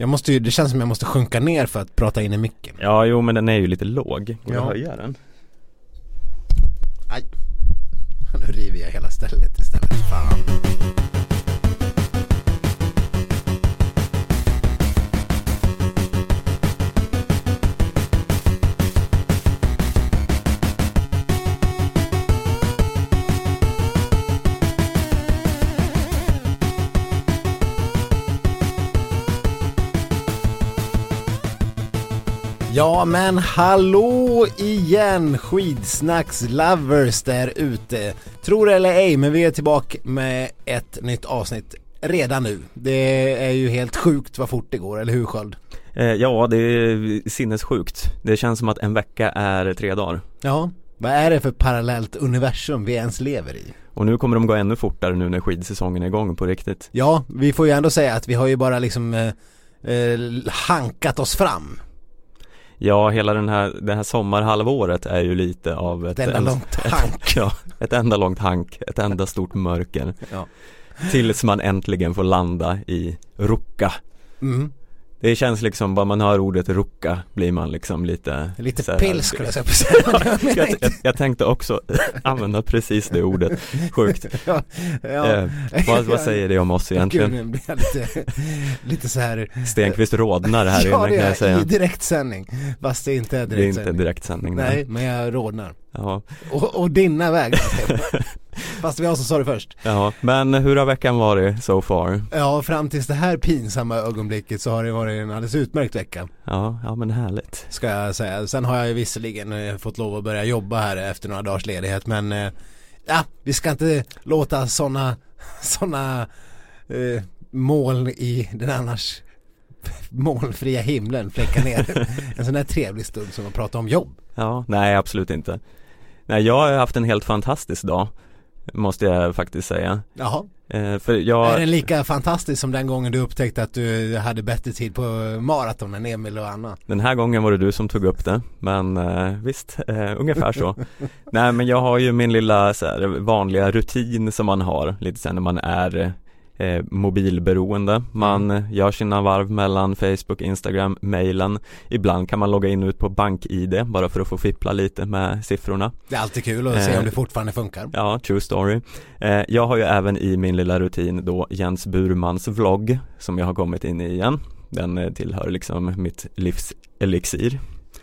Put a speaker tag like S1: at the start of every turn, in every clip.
S1: Jag måste ju, det känns som jag måste sjunka ner för att prata in i micken.
S2: Ja, jo men den är ju lite låg. Går det
S1: Ja.
S2: att höja den?
S1: Aj. Nu river jag hela Ja men hallå igen skidsnacks lovers där ute. Tror eller ej men vi är tillbaka med ett nytt avsnitt redan nu. Det är ju helt sjukt vad fort det går, eller hur Sköld?
S2: Eh, ja, det är sinnessjukt. Det känns som att en vecka är tre dagar.
S1: Ja, vad är det för parallellt universum vi ens lever i?
S2: Och nu kommer de gå ännu fortare nu när skidsäsongen är igång på riktigt.
S1: Ja, vi får ju ändå säga att vi har ju bara liksom eh, eh, hankat oss fram.
S2: Ja, hela den här, det här sommarhalvåret är ju lite av ett
S1: Ett enda
S2: en-
S1: långt hank.
S2: Ja, ett enda långt hank, ett enda stort mörker.
S1: Ja.
S2: Tills man äntligen får landa i Ruka.
S1: Mm.
S2: Det känns liksom, bara man hör ordet Ruka blir man liksom lite
S1: Lite
S2: så här-
S1: pill skulle jag säga på
S2: jag, jag, jag tänkte också använda precis det ordet, sjukt.
S1: ja, ja.
S2: Eh, vad, vad säger det om oss
S1: Gud,
S2: egentligen?
S1: jag lite, lite så här
S2: Stenqvist rodnar här
S1: Ja det
S2: kan jag
S1: är
S2: säga.
S1: i direktsändning Fast det inte är
S2: Det är inte
S1: direktsändning.
S2: direktsändning
S1: Nej, men jag rodnar
S2: Ja,
S1: Och, och dina vägnar Fast var jag som sa det först.
S2: Ja, men hur har veckan varit so far?
S1: Ja, fram tills det här pinsamma ögonblicket så har det varit en alldeles utmärkt vecka.
S2: Ja, ja men härligt.
S1: Ska jag säga. Sen har jag ju visserligen eh, fått lov att börja jobba här efter några dagars ledighet men eh, Ja, vi ska inte låta sådana sådana eh, moln i den annars molnfria himlen fläcka ner en sån här trevlig stund som att prata om jobb.
S2: Ja, nej absolut inte Nej jag har haft en helt fantastisk dag Måste jag faktiskt säga.
S1: Jaha,
S2: eh, För jag
S1: är den lika fantastisk som den gången du upptäckte att du hade bättre tid på maraton än Emil och Anna?
S2: Den här gången var det du som tog upp det Men eh, visst, eh, ungefär så. Nej men jag har ju min lilla så här, vanliga rutin som man har Lite sen när man är eh, mobilberoende. Man
S1: Mm.
S2: gör sina varv mellan Facebook, Instagram, mailen. Ibland kan man logga in ut på BankID bara för att få fippla lite med siffrorna.
S1: Det är alltid kul att se
S2: Eh,
S1: om det fortfarande funkar.
S2: Ja, true story. Eh, Jag har ju även i min lilla rutin då Jens Burmans vlogg Som jag har kommit in i igen. Den eh, tillhör liksom mitt livs elixir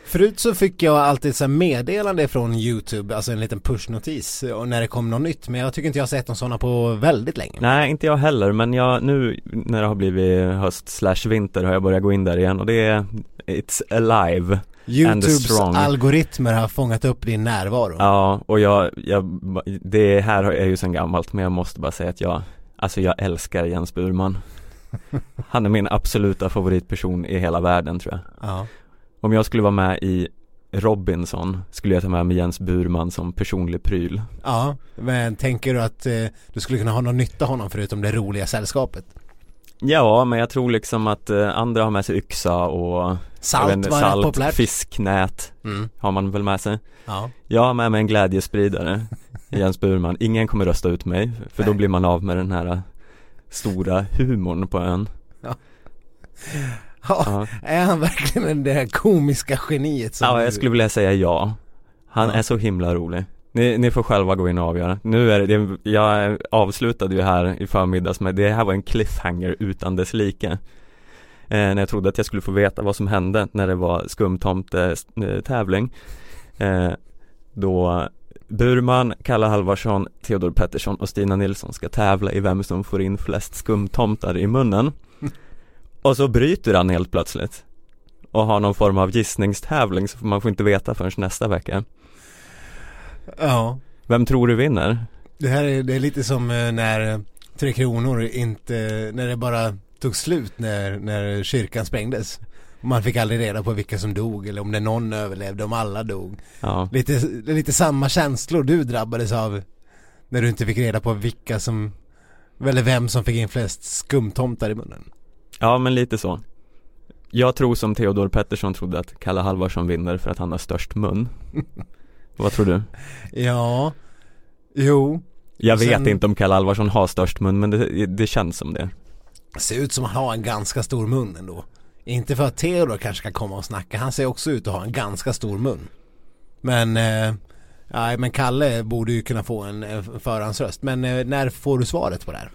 S1: Förut så fick jag alltid så meddelande från YouTube, alltså en liten pushnotis när det kom något nytt men jag tycker inte jag har sett någon sådana på väldigt länge.
S2: Nej, inte jag heller, men jag nu när det har blivit höst slash vinter har jag börjat gå in där igen och det är It's alive
S1: YouTubes algoritmer har fångat upp din närvaro.
S2: Ja, och jag, jag, det här är ju sen gammalt men jag måste bara säga att jag Alltså jag älskar Jens Burman Han är min absoluta favoritperson i hela världen tror jag
S1: Ja.
S2: Om jag skulle vara med i Robinson skulle jag ta med mig Jens Burman som personlig pryl
S1: Ja, men tänker du att eh, du skulle kunna ha någon nytta av honom förutom det roliga sällskapet?
S2: Ja, men jag tror liksom att eh, andra har med sig yxa och
S1: Salt
S2: inte,
S1: var
S2: salt,
S1: populärt.
S2: fisknät
S1: Mm.
S2: har man väl med sig
S1: Ja.
S2: Jag har med mig en glädjespridare Jens Burman, ingen kommer rösta ut mig för då
S1: Nej.
S2: blir man av med den här eh, stora humorn på ön
S1: Ja,
S2: Ja,
S1: är han verkligen det här komiska geniet som
S2: ja jag skulle vilja säga ja. Han är så himla rolig. Ni, ni får själva gå in och avgöra. Nu är det, jag avslutade ju här i förmiddags med, det här var en cliffhanger utan dess like. Eh, När jag trodde att jag skulle få veta vad som hände när det var skumtomte eh, eh, Då Burman, Kalle Halvarsson, Theodor Pettersson och Stina Nilsson ska tävla i vem som får in flest skumtomtar i munnen Och så bryter han helt plötsligt och har någon form av gissningstävling så man får inte veta förrän nästa vecka
S1: Ja,
S2: Vem tror du vinner?
S1: det här är, det är lite som eh, när eh, Tre Kronor inte, när det bara tog slut när, när kyrkan sprängdes. Man fick aldrig reda på vilka som dog eller om det någon överlevde, om alla dog.
S2: Ja,
S1: Lite, lite samma känslor du drabbades av när du inte fick reda på vilka som, eller vem som fick in flest skumtomtar i munnen.
S2: Ja men lite så Jag tror som Theodor Pettersson trodde att Kalle Halvarsson vinner för att han har störst mun Vad tror du?
S1: Ja, jo,
S2: Jag vet
S1: sen-
S2: inte om Kalle Halvarsson har störst mun men det, det känns som det
S1: ser ut som att han har en ganska stor mun ändå. Inte för att Theodor kanske kan komma och snacka, han ser också ut att ha en ganska stor mun. Men, eh, ja, men Kalle borde ju kunna få en, en förhandsröst. Men eh, när får du svaret på det här?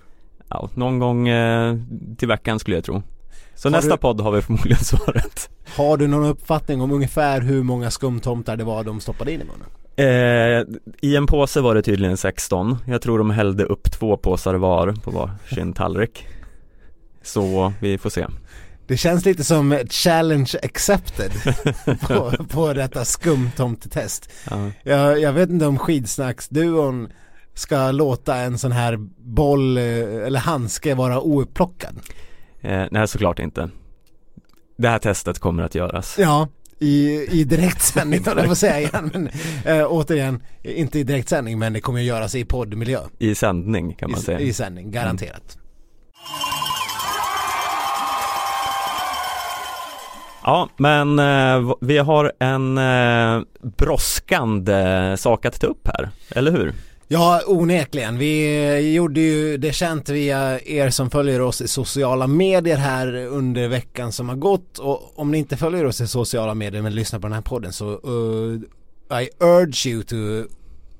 S2: Ja, någon gång eh, till veckan skulle jag tro. Så
S1: Har
S2: nästa
S1: du-
S2: podd har vi förmodligen svaret.
S1: Har du någon uppfattning om ungefär hur många skumtomtar det var de stoppade in i munnen?
S2: Eh, I en påse var det tydligen 16. Jag tror de hällde upp två påsar var på varsin tallrik. Så vi får se.
S1: Det känns lite som challenge accepted på, på detta skumtomtetest.
S2: Ja.
S1: Jag, jag vet inte om skidsnacksduon ska låta en sån här boll eh, eller handske vara oupplockad.
S2: Eh, nej, såklart inte. Det här testet kommer att göras.
S1: Ja, i, i direktsändning jag att säga igen. Men, äh, återigen, inte i direktsändning men det kommer att göras i poddmiljö.
S2: I sändning kan man säga.
S1: I, I sändning, garanterat.
S2: Ja, men eh, vi har en eh, brådskande sak att ta upp här, eller hur?
S1: Ja, onekligen. Vi gjorde ju det känt via er som följer oss i sociala medier här under veckan som har gått och om ni inte följer oss i sociala medier men lyssnar på den här podden så uh, I urge you to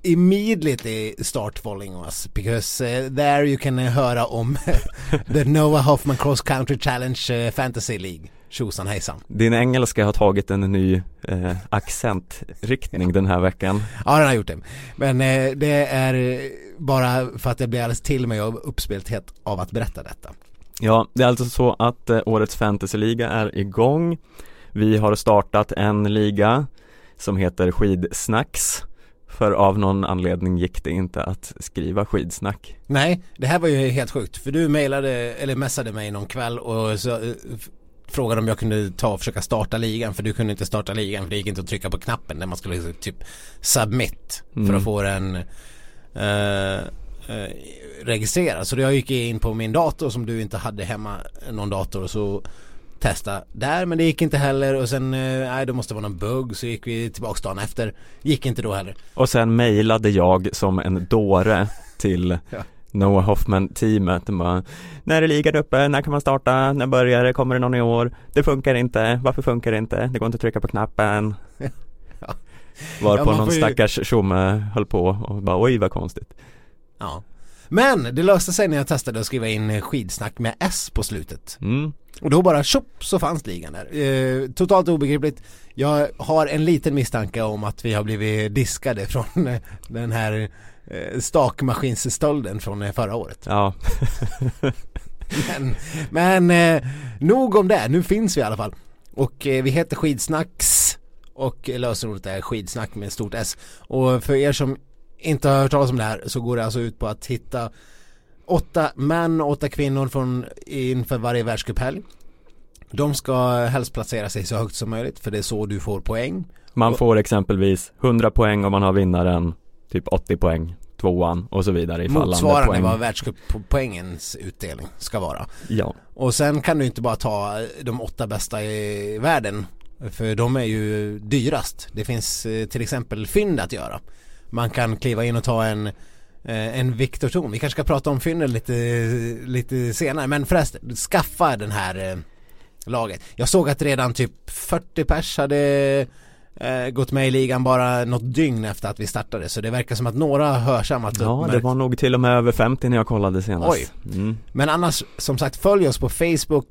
S1: immediately start following us because uh, there you can uh, höra om the Noah Hoffman Cross Country Challenge uh, Fantasy League. Tjosan hejsan.
S2: Din engelska har tagit en ny eh, accentriktning den här veckan.
S1: Ja den har gjort det. Men eh, det är eh, bara för att det blir alldeles till mig av uppspelthet av att berätta detta.
S2: Ja, det är alltså så att eh, årets fantasyliga är igång. Vi har startat en liga som heter Skidsnacks. För av någon anledning gick det inte att skriva skidsnack.
S1: Nej, det här var ju helt sjukt för du mejlade eller messade mig någon kväll och så eh, frågade om jag kunde ta och försöka starta ligan för du kunde inte starta ligan för det gick inte att trycka på knappen när man skulle typ submit för
S2: Mm.
S1: att få den eh, eh, registrerad. Så jag gick in på min dator som du inte hade hemma någon dator och så testa där men det gick inte heller och sen eh, nej det måste vara någon bugg så gick vi tillbaks dagen efter. Gick inte då heller.
S2: Och sen mejlade jag som en dåre till
S1: Ja.
S2: Noah Hoffman-teamet och bara När är ligan uppe? När kan man starta? När börjar det? Kommer det någon i år? Det funkar inte. Varför funkar det inte? Det går inte att trycka på knappen.
S1: Ja.
S2: Varpå
S1: Ja,
S2: någon
S1: ju-
S2: stackars tjomme höll på och bara oj vad konstigt.
S1: Ja. Men det löste sig när jag testade att skriva in skidsnack med S på slutet.
S2: Mm.
S1: Och då bara tjopp så fanns ligan där. Eh, totalt obegripligt. Jag har en liten misstanke om att vi har blivit diskade från eh, den här stakmaskinsstölden från eh, förra året.
S2: Ja,
S1: Men, men eh, nog om det, nu finns vi i alla fall. Och eh, vi heter Skidsnacks och lösenordet är skidsnack med stort S. Och för er som inte har hört talas om det här så går det alltså ut på att hitta åtta män och åtta kvinnor från inför varje världscuphelg. De ska helst placera sig så högt som möjligt för det är så du får poäng.
S2: man får exempelvis 100 poäng om man har vinnaren, typ 80 poäng, tvåan och så vidare i fallande
S1: Motsvarande
S2: poäng.
S1: vad världscuppoängens utdelning ska vara.
S2: Ja,
S1: Och sen kan du inte bara ta de åtta bästa i världen för de är ju dyrast. Det finns eh, till exempel fynd att göra. Man kan kliva in och ta en eh, en Victor Thorn. Vi kanske ska prata om fynden lite, lite senare men förresten, skaffa den här eh, laget. Jag såg att redan typ 40 pers hade eh, gått med i ligan bara något dygn efter att vi startade så det verkar som att några har hörsammat
S2: ja det var nog till och med över 50 när jag kollade senast.
S1: Oj.
S2: Mm.
S1: Men annars, som sagt, följ oss på Facebook,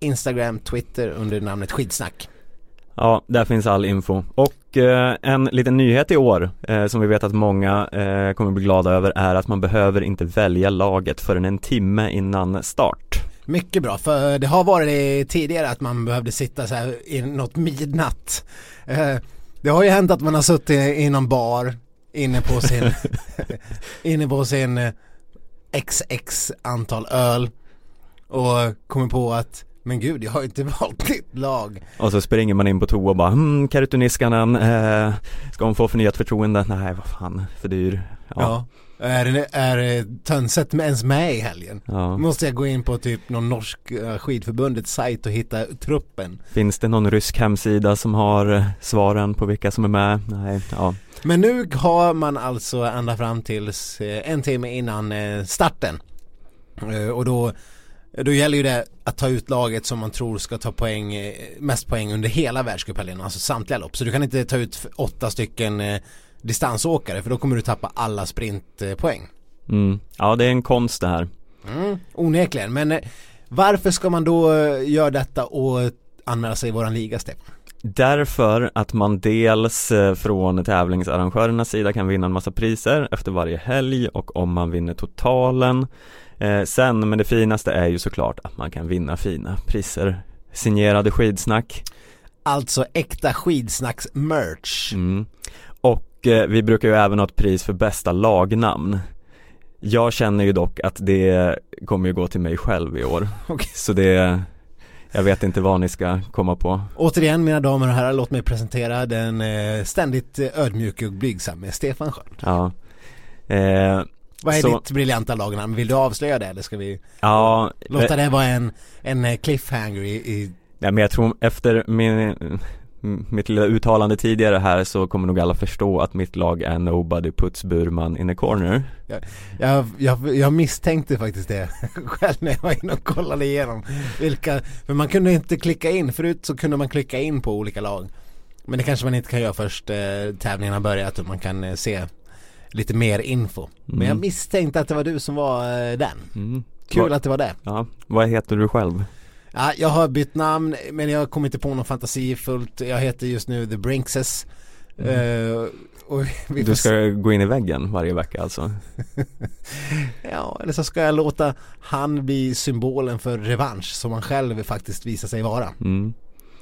S1: Instagram, Twitter under namnet Skidsnack.
S2: Ja, där finns all info. Och eh, en liten nyhet i år eh, som vi vet att många eh, kommer bli glada över är att man behöver inte välja laget förrän en timme innan start.
S1: Mycket bra, för det har varit det tidigare att man behövde sitta så här i något midnatt. Eh, Det har ju hänt att man har suttit i någon bar inne på sin, inne på sin eh, XX antal öl och kommer på att men gud, jag har ju inte valt mitt lag.
S2: Och så springer man in på toa och bara hmm, Kerttu Niskanen, eh, ska hon få förnyat förtroende? Nej, vad fan, för dyr. Ja.
S1: Ja. Är, är det Tönset med ens med i helgen?
S2: ja.
S1: Måste jag gå in på typ någon norsk eh, skidförbundets sajt och hitta truppen.
S2: Finns det någon rysk hemsida som har eh, svaren på vilka som är med? Nej, ja.
S1: Men nu har man alltså ända fram tills eh, en timme innan starten. Och då Då gäller ju det att ta ut laget som man tror ska ta poäng, mest poäng under hela världscuphelgen, alltså samtliga lopp. Så du kan inte ta ut åtta stycken distansåkare för då kommer du tappa alla sprintpoäng.
S2: Mm. Ja det är en konst det här.
S1: Mm, onekligen, men eh, varför ska man då eh, göra detta och anmäla sig i våran liga Stefan?
S2: Därför att man dels eh, från tävlingsarrangörernas sida kan vinna en massa priser efter varje helg och om man vinner totalen eh, Sen, men det finaste är ju såklart att man kan vinna fina priser Signerade skidsnack
S1: Alltså äkta skidsnacks-merch
S2: mm. Och eh, vi brukar ju även ha ett pris för bästa lagnamn. Jag känner ju dock att det kommer ju gå till mig själv i år.
S1: Okay.
S2: Så det jag vet inte vad ni ska komma på.
S1: Återigen mina damer och herrar, låt mig presentera den eh, ständigt ödmjuke och blygsamme Stefan Sköld.
S2: Ja. Eh,
S1: Vad är så... ditt briljanta lagnamn? Vill du avslöja det eller ska vi
S2: ja,
S1: låta det vara en, en eh, cliffhanger i, i...
S2: Ja men jag tror efter min mitt lilla uttalande tidigare här så kommer nog alla förstå att mitt lag är Nobody puts Burman in a corner
S1: jag, jag, jag, jag misstänkte faktiskt det själv när jag var inne och kollade igenom vilka, för man kunde inte klicka in, förut så kunde man klicka in på olika lag Men det kanske man inte kan göra först eh, tävlingen har börjat och man kan eh, se lite mer info mm. Men jag mm. misstänkte att det var du som var eh, den mm. Kul Va, att det var det
S2: Ja, vad heter du själv?
S1: Ja, jag har bytt namn men jag kommer inte på något fantasifullt. Jag heter just nu The Brinkses. Mm. Uh,
S2: du ska gå in i väggen varje vecka alltså?
S1: ja, eller så ska jag låta han bli symbolen för revansch som han själv faktiskt visar sig vara. Mm.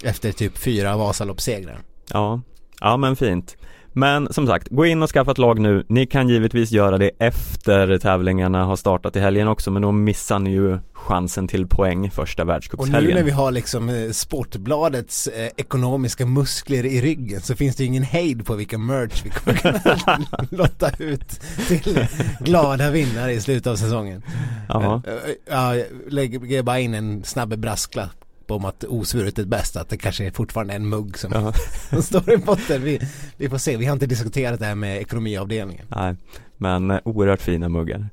S1: Efter typ fyra Vasaloppssegrar.
S2: Ja, ja men fint. Men som sagt, gå in och skaffa ett lag nu. Ni kan givetvis göra det efter tävlingarna har startat i helgen också men då missar ni ju chansen till poäng första världscupshelgen.
S1: Och nu när vi har liksom eh, Sportbladets eh, ekonomiska muskler i ryggen så finns det ju ingen hejd på vilka merch vi kommer kunna lotta ut till glada vinnare i slutet av säsongen.
S2: Jaha.
S1: Eh, ja, lägger bara in en snabb brasklapp om att osvuret är bäst, att det kanske fortfarande är en mugg som, ja. som står i botten. Vi, vi får se, vi har inte diskuterat det här med ekonomiavdelningen.
S2: Nej, men oerhört fina muggar.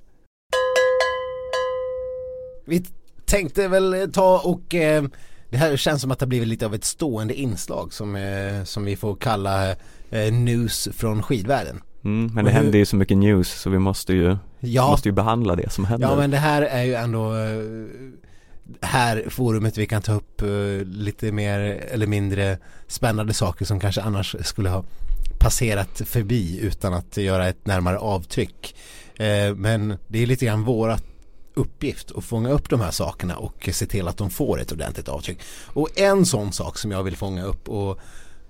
S1: Vi tänkte väl ta och eh, det här känns som att det har blivit lite av ett stående inslag som, eh, som vi får kalla eh, news från skidvärlden.
S2: Mm, men det hur... händer ju så mycket news så vi måste ju, ja. måste ju behandla det som händer.
S1: Ja men det här är ju ändå eh, här forumet vi kan ta upp uh, lite mer eller mindre spännande saker som kanske annars skulle ha passerat förbi utan att göra ett närmare avtryck. Uh, men det är lite grann vårat uppgift att fånga upp de här sakerna och se till att de får ett ordentligt avtryck. Och en sån sak som jag vill fånga upp och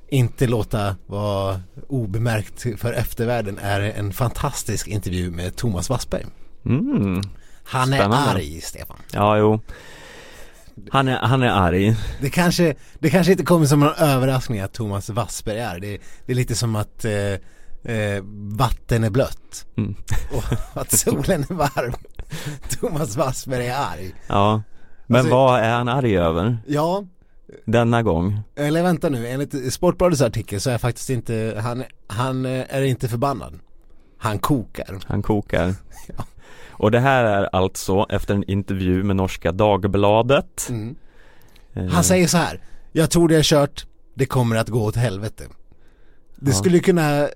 S1: inte låta vara obemärkt för eftervärlden är en fantastisk intervju med Thomas Wassberg.
S2: Mm.
S1: Han är Spännande. arg, Stefan.
S2: Ja, jo. Han är, han är arg.
S1: Det kanske, det kanske inte kommer som en överraskning att Thomas Wassberg är det. Det är lite som att eh, eh, vatten är blött mm. och att solen är varm. Thomas Wassberg är arg.
S2: Ja, men alltså, vad är han arg över?
S1: Ja.
S2: Denna gång.
S1: Eller vänta nu, enligt Sportbladets artikel så är faktiskt inte, han, han är inte förbannad. Han kokar.
S2: Han kokar. ja. Och det här är alltså efter en intervju med norska Dagbladet mm.
S1: Eh. Han säger så här Jag tror det är kört Det kommer att gå åt helvete Det ja. skulle kunna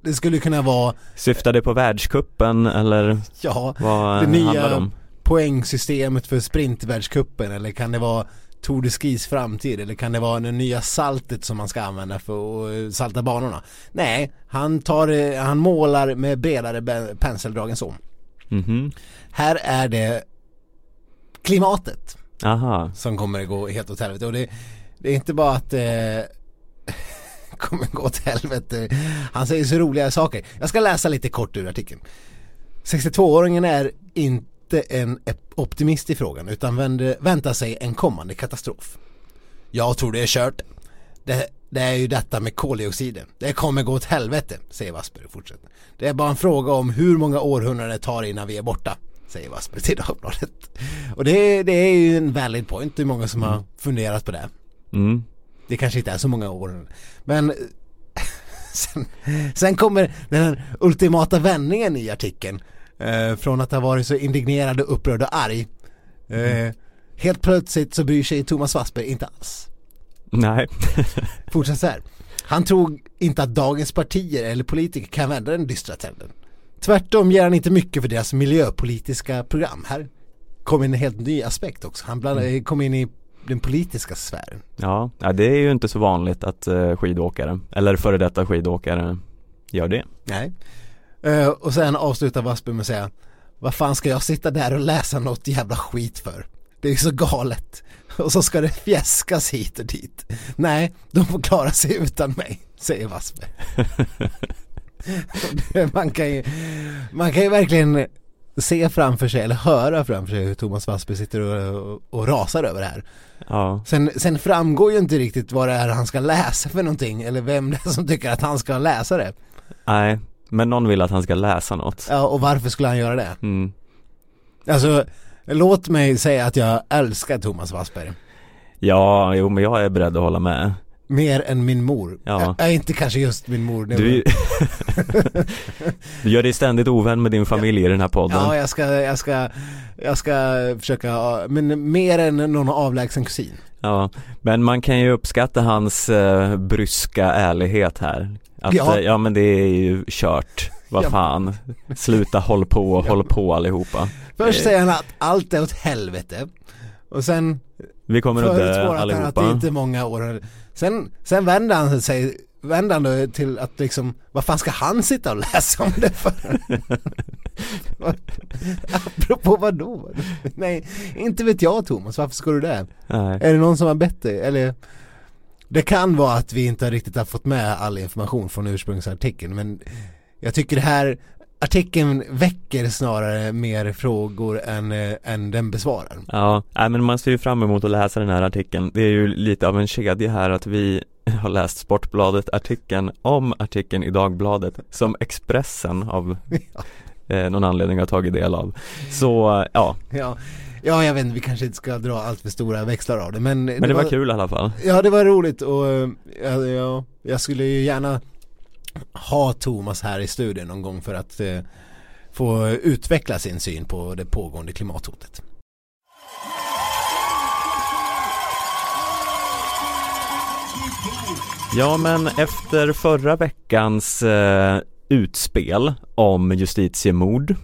S1: Det skulle kunna vara
S2: Syftar det på världskuppen eller
S1: Ja
S2: vad
S1: Det nya om? poängsystemet för sprintvärldskuppen eller kan det vara Tour de Skis framtid eller kan det vara det nya saltet som man ska använda för att salta banorna? Nej, han tar, eh, han målar med bredare penseldrag än så.
S2: Mm -hmm.
S1: Här är det klimatet
S2: Aha.
S1: som kommer att gå helt åt helvete och det, det är inte bara att det eh, kommer gå åt helvete. Han säger så roliga saker. Jag ska läsa lite kort ur artikeln. 62-åringen är inte en optimist i frågan utan väntar sig en kommande katastrof. Jag tror det är kört. Det, det är ju detta med koldioxiden. Det kommer gå åt helvete, säger Wassberg och fortsätter. Det är bara en fråga om hur många århundraden det tar innan vi är borta, säger Wassberg till Dagbladet. Och det, det är ju en valid point, det är många som mm. har funderat på det.
S2: Mm.
S1: Det kanske inte är så många år. Men sen, sen kommer den ultimata vändningen i artikeln. Eh, från att ha varit så indignerad och upprörd och arg. Eh, Helt plötsligt så bryr sig Thomas Wassberg inte alls.
S2: Nej,
S1: Fortsätt så här. Han tror inte att dagens partier eller politiker kan vända den dystra trenden. Tvärtom ger han inte mycket för deras miljöpolitiska program. Här kom en helt ny aspekt också. Han blandade, kom in i den politiska sfären.
S2: ja, det är ju inte så vanligt att eh, skidåkare, eller före detta skidåkare gör det.
S1: Nej. Eh, och sen avslutar Wassberg med att säga Vad fan ska jag sitta där och läsa något jävla skit för? Det är ju så galet. Och så ska det fjäskas hit och dit. Nej, de får klara sig utan mig, säger Wassberg. man, kan ju, man kan ju verkligen se framför sig, eller höra framför sig hur Thomas Wassberg sitter och, och, och rasar över det här.
S2: Ja,
S1: Sen, sen framgår ju inte riktigt vad det är han ska läsa för någonting, eller vem det är som tycker att han ska läsa det.
S2: nej, men någon vill att han ska läsa något.
S1: Ja, och varför skulle han göra det?
S2: Mm.
S1: Alltså, låt mig säga att jag älskar Thomas Wassberg.
S2: Ja, jo men jag är beredd att hålla med.
S1: Mer än min mor.
S2: Ja.
S1: Är inte kanske just min mor.
S2: Du, du gör dig ständigt ovän med din familj i den här podden.
S1: Ja, jag ska, jag ska, jag ska försöka, men mer än någon avlägsen kusin.
S2: Ja, men man kan ju uppskatta hans eh, bryska ärlighet här. Att,
S1: Ja.
S2: ja. ja men det är ju kört. Vad fan. Sluta håll på, håll på allihopa.
S1: Först
S2: Eh.
S1: säger han att allt är åt helvete. Och sen
S2: Vi kommer att dö
S1: han att det
S2: allihopa.
S1: inte är många år. Sen, sen vänder han sig, vänder han då till att liksom, vad fan ska han sitta och läsa om det för? Apropå vad då? Nej, inte vet jag Thomas, varför ska du det?
S2: Nej.
S1: Är det någon som har bett dig? Eller det kan vara att vi inte riktigt har fått med all information från ursprungsartikeln men jag tycker det här artikeln väcker snarare mer frågor än, eh, än den besvarar.
S2: Ja, nej, men man ser ju fram emot att läsa den här artikeln. Det är ju lite av en kedja här att vi har läst Sportbladet-artikeln om artikeln i Dagbladet som Expressen av eh, någon anledning har tagit del av. Så ja,
S1: Ja, ja jag vet inte, vi kanske inte ska dra allt för stora växlar av det men,
S2: men det var kul i alla fall.
S1: Ja det var roligt och eh, ja, ja, jag skulle ju gärna ha Thomas här i studion någon gång för att eh, få utveckla sin syn på det pågående klimathotet.
S2: Ja men efter förra veckans eh, utspel om justitiemord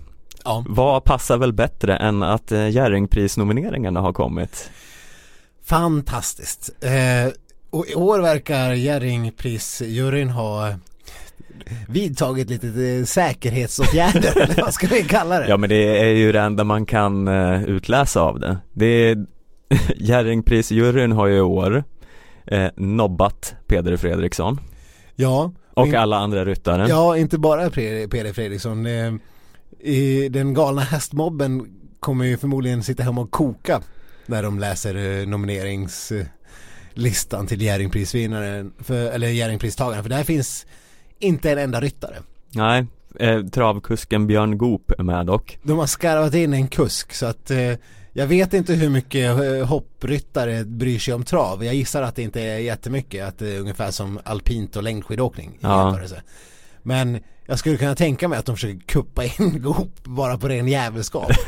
S1: Ja.
S2: Vad passar väl bättre än att eh, Jerringprisnomineringarna har kommit?
S1: Fantastiskt. Eh, och i år verkar Jerringprisjuryn ha vidtagit lite eh, säkerhetsåtgärder, eller vad ska vi kalla det?
S2: Ja men det är ju det enda man kan eh, utläsa av det. Det är Jerringprisjuryn har ju i år eh, nobbat Peder Fredriksson
S1: Ja,
S2: och
S1: in-
S2: alla andra ryttare.
S1: Ja, inte bara Peder Fredriksson. Eh, i den galna hästmobben kommer ju förmodligen sitta hemma och koka när de läser eh, nomineringslistan till Jerringprisvinnaren, för, eller Jerringpristagaren, för där finns inte en enda ryttare.
S2: Nej, eh, travkusken Björn Goop är med dock.
S1: De har skarvat in en kusk så att eh, jag vet inte hur mycket eh, hoppryttare bryr sig om trav. Jag gissar att det inte är jättemycket, att det är ungefär som alpint och längdskidåkning
S2: Ja.
S1: Men jag skulle kunna tänka mig att de försöker kuppa in Goop bara på ren jävelskap.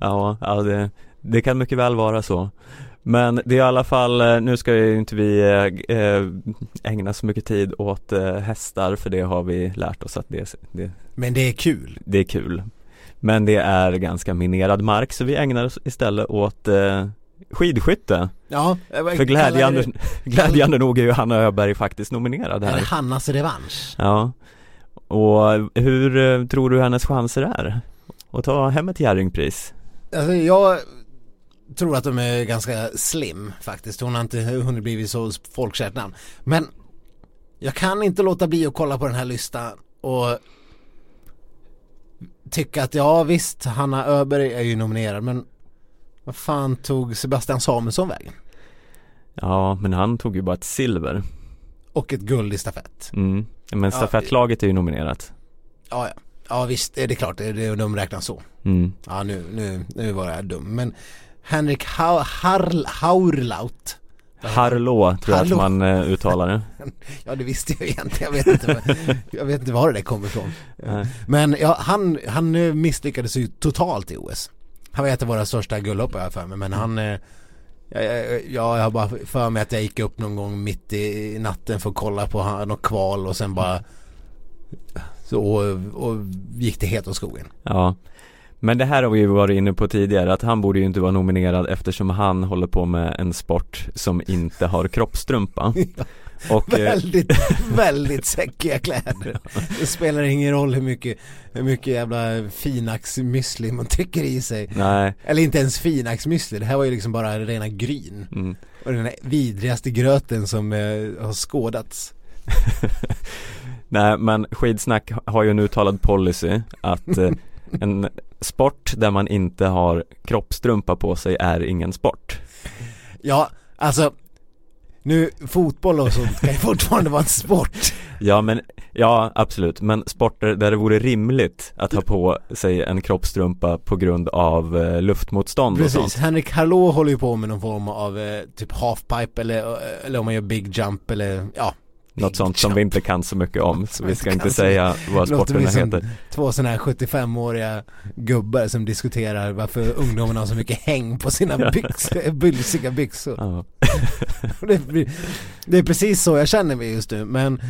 S2: Ja, ja det, det kan mycket väl vara så. Men det är i alla fall, eh, nu ska ju inte vi eh, eh, ägna så mycket tid åt hästar för det har vi lärt oss att det, det,
S1: Men det är kul.
S2: det är kul. Men det är ganska minerad mark så vi ägnar oss istället åt skidskytte.
S1: Ja,
S2: För glädjande, glädjande nog är ju Hanna Öberg faktiskt nominerad
S1: Eller
S2: här.
S1: Hannas revansch.
S2: Ja. Och hur tror du hennes chanser är? Att ta hem ett Jerringpris?
S1: Alltså jag tror att de är ganska slim faktiskt. Hon har inte hunnit blivit så folkkärt namn. Men jag kan inte låta bli att kolla på den här listan och tycka att ja visst, Hanna Öberg är ju nominerad men vad fan tog Sebastian Samuelsson vägen?
S2: Ja, men han tog ju bara ett silver.
S1: Och ett guld i stafett.
S2: Mm. Men stafettlaget är ju nominerat.
S1: Ja, ja. Ja visst, det är klart, det, de räknas så.
S2: Mm.
S1: Ja nu, nu, nu var jag dum. Men Henrik ha Harl Haurlaut
S2: Harlå tror jag
S1: Hallå.
S2: att man eh, uttalar det.
S1: Ja det visste jag egentligen, jag vet inte, jag vet inte var det där kommer ifrån.
S2: Nej.
S1: Men ja, han, han eh, misslyckades ju totalt i OS. Han var ett av våra största guldhoppare jag har för mig men han eh, jag, jag, jag har bara för mig att jag gick upp någon gång mitt i natten för att kolla på något kval och sen bara så, och, och gick det helt åt skogen.
S2: Ja Men det här har vi ju varit inne på tidigare att han borde ju inte vara nominerad eftersom han håller på med en sport som inte har kroppstrumpa Och, eh,
S1: väldigt, väldigt säckiga kläder. Det spelar ingen roll hur mycket, hur mycket jävla finaxmüsli man trycker i sig.
S2: Nej
S1: Eller inte ens finaxmüsli, det här var ju liksom bara rena gryn.
S2: mm.
S1: Och den vidrigaste gröten som eh, har skådats.
S2: Nej men skidsnack har ju en uttalad policy att eh, en sport där man inte har kroppstrumpa på sig är ingen sport.
S1: Ja, alltså nu fotboll och sånt kan ju fortfarande vara en sport.
S2: Ja men, ja absolut, men sporter där det vore rimligt att ha på sig en kroppstrumpa på grund av eh, luftmotstånd och
S1: Precis,
S2: sånt.
S1: Henrik Harlå håller ju på med någon form av eh, typ halfpipe eller, eller om man gör big jump eller ja
S2: Något sånt som vi inte kan så mycket om så vi ska
S1: Inte
S2: säga vad sporterna heter
S1: två sådana här 75-åriga gubbar som diskuterar varför ungdomarna har så mycket häng på sina byxor, bylsiga byxor.
S2: ja.
S1: Det, det är precis så jag känner mig just nu men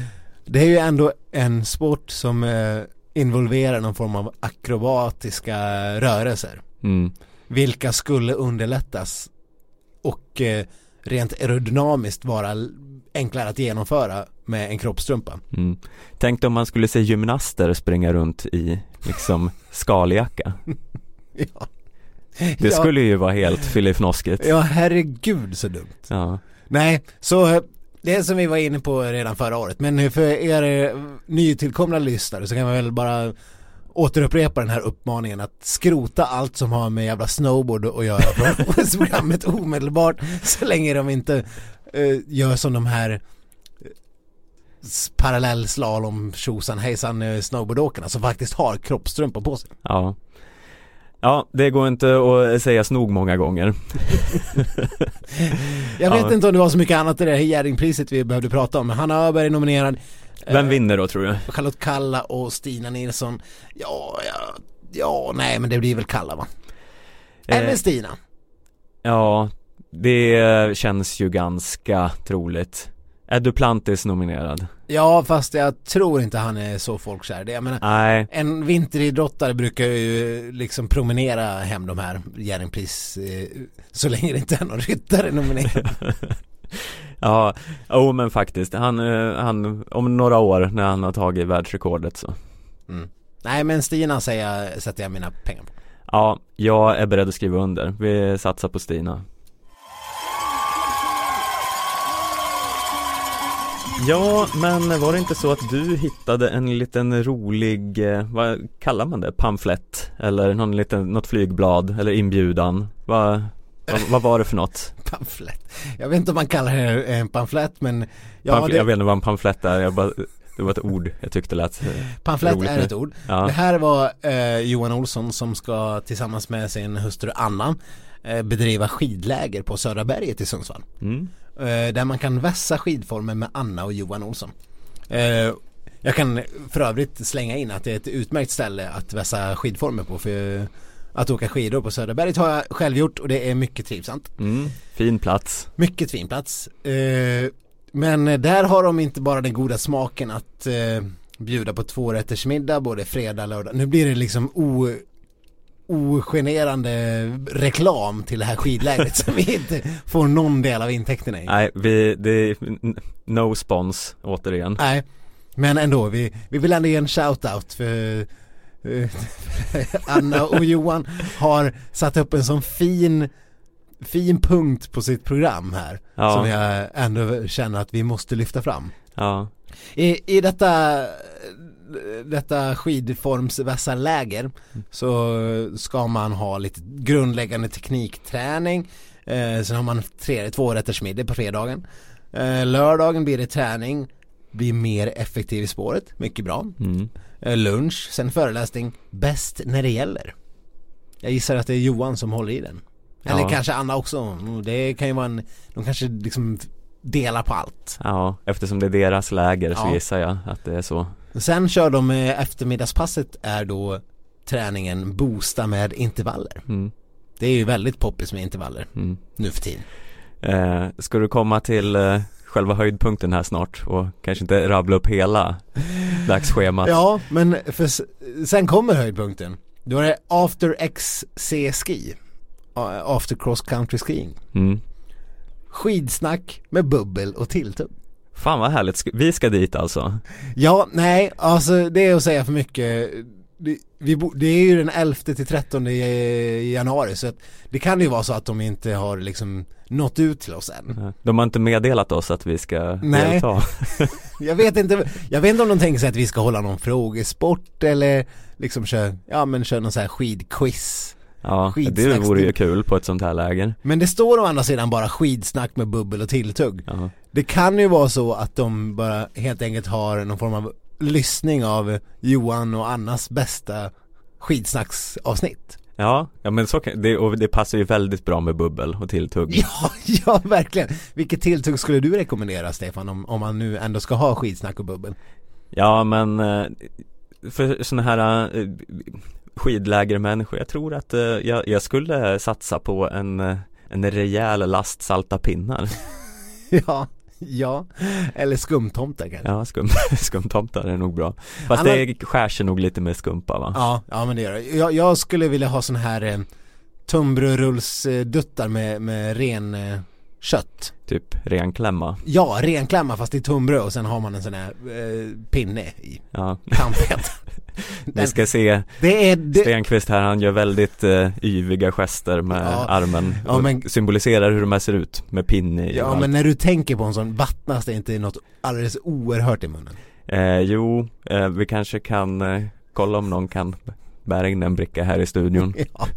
S1: det är ju ändå en sport som eh, involverar någon form av akrobatiska rörelser.
S2: mm.
S1: Vilka skulle underlättas och eh, rent aerodynamiskt vara enklare att genomföra med en kroppstrumpa.
S2: Mm. Tänk om man skulle se gymnaster springa runt i liksom skaljacka
S1: Ja.
S2: Det
S1: ja,
S2: skulle ju vara helt filifnoskigt
S1: Ja herregud så dumt.
S2: Ja,
S1: Nej, så det som vi var inne på redan förra året men för er nytillkomna lyssnare så kan man väl bara återupprepa den här uppmaningen att skrota allt som har med jävla snowboard att göra från OS-programmet omedelbart så länge de inte eh, gör som de här eh, parallellslalom tjosan hejsan eh, snowboardåkarna som faktiskt har kroppstrumpor på sig.
S2: ja Ja, det går inte att sägas nog många gånger
S1: Jag vet
S2: Ja.
S1: inte om det var så mycket annat i det här Jerringpriset vi behövde prata om men Hanna Öberg är nominerad
S2: Vem
S1: Eh,
S2: vinner då tror du?
S1: Charlotte Kalla och Stina Nilsson Ja, ja, ja, nej men det blir väl Kalla va? Eller
S2: Eh,
S1: Stina
S2: Ja, det känns ju ganska troligt. Är Duplantis nominerad?
S1: Ja fast jag tror inte han är så folkkär jag menar
S2: Nej,
S1: En vinteridrottare brukar ju liksom promenera hem de här Jerringpris eh, Så länge det inte är någon ryttare nominerad.
S2: Ja, oh, men faktiskt, han, eh, han, om några år när han har tagit världsrekordet så.
S1: Mm. Nej men Stina säger sätter jag mina pengar på.
S2: Ja, jag är beredd att skriva under, vi satsar på Stina Ja, men var det inte så att du hittade en liten rolig, eh, vad kallar man det, pamflett? Eller någon liten, något flygblad eller inbjudan? Vad, vad, vad var det för något?
S1: Pamflett Jag vet inte om man kallar det en pamflett men Ja,
S2: Pamflett,
S1: det,
S2: Jag vet inte vad en pamflett är, jag bara, det var ett ord jag tyckte lät eh,
S1: pamflett är ett ord
S2: Ja,
S1: Det här var eh, Johan Olsson som ska tillsammans med sin hustru Anna eh, bedriva skidläger på Södra berget i Sundsvall.
S2: mm.
S1: Eh, där man kan vässa skidformen med Anna och Johan Olsson. Eh, jag kan för övrigt slänga in att det är ett utmärkt ställe att vässa skidformer på för att åka skidor på Södra berget har jag själv gjort och det är mycket trivsamt.
S2: Mm. Fin plats
S1: Mycket fin plats. Eh, men där har de inte bara den goda smaken att bjuda på tvårättersmiddag både fredag och lördag. Nu blir det liksom o, ogenerande reklam till det här skidlägret som vi inte får någon del av intäkterna i.
S2: Nej, vi, det är no spons återigen
S1: Nej, men ändå, vi, vi vill ändå ge en shout-out för eh, Anna och Johan har satt upp en sån fin fin punkt på sitt program här
S2: Ja.
S1: som jag ändå känner att vi måste lyfta fram.
S2: Ja,
S1: I, i detta, detta skidformsvässarläger så ska man ha lite grundläggande teknikträning. Eh, sen har man tre, tvårättersmiddag på fredagen. Eh, lördagen blir det träning, blir mer effektiv i spåret, mycket bra.
S2: mm.
S1: Eh, lunch, sen föreläsning, bäst när det gäller. Jag gissar att det är Johan som håller i den. Eller
S2: Ja.
S1: kanske Anna också. Det kan ju vara en, de kanske liksom delar på allt.
S2: ja eftersom det är deras läger så
S1: Ja.
S2: gissar jag att det är så
S1: Sen kör de eh, eftermiddagspasset är då träningen boosta med intervaller.
S2: mm.
S1: Det är ju väldigt poppis med intervaller
S2: Mm.
S1: nu för tiden.
S2: Eh, ska du komma till eh, själva höjdpunkten här snart och kanske inte rabbla upp hela dagsschemat?
S1: Ja, men för sen kommer höjdpunkten. Då är det After XC Ski. A- After Cross Country Skiing.
S2: Mm.
S1: Skidsnack med bubbel och tilltugg.
S2: Fan vad härligt, vi ska dit alltså?
S1: Ja, nej, alltså det är att säga för mycket. Det, vi, bo- det är ju den 11 till 13 i januari så att det kan ju vara så att de inte har liksom nått ut till oss än.
S2: De har inte meddelat oss att vi ska
S1: Nej.
S2: delta
S1: Jag vet inte, jag vet inte om de tänker sig att vi ska hålla någon frågesport eller liksom köra, ja men köra någon sån här skidquiz.
S2: Ja, det vore ju kul på ett sånt här läger
S1: Men det står å andra sidan bara skidsnack med bubbel och tilltugg.
S2: ja.
S1: Det kan ju vara så att de bara helt enkelt har någon form av lyssning av Johan och Annas bästa skidsnacksavsnitt.
S2: ja, ja men så kan, det, och det passar ju väldigt bra med bubbel och tilltugg
S1: Ja, ja verkligen. Vilket tilltugg skulle du rekommendera Stefan om, om man nu ändå ska ha skidsnack och bubbel?
S2: Ja men eh, för såna här eh, skidlägermänniskor, jag tror att eh, jag, jag skulle satsa på en, eh, en rejäl last salta pinnar
S1: Ja, ja. Eller skumtomtar kanske.
S2: Ja, skum, skumtomtar är nog bra Fast
S1: Alla-
S2: det skär sig nog lite med skumpa va?
S1: Ja, ja men det gör det. Jag, jag skulle vilja ha sån här eh, tunnbrödsrullsduttar med, med ren eh, kött.
S2: Typ renklämma
S1: Ja, renklämma fast i tunnbröd och sen har man en sån här eh, pinne i
S2: Ja,
S1: kampet.
S2: ni ska se
S1: det är, det,
S2: Stenqvist här, han gör väldigt eh, yviga gester med
S1: Ja.
S2: armen
S1: Ja, men-
S2: symboliserar hur de här ser ut med pinne i
S1: ja men när du tänker på en sån vattnas det inte något alldeles oerhört i munnen.
S2: eh, Jo, eh, vi kanske kan eh, kolla om någon kan bära in en bricka här i studion
S1: Ja,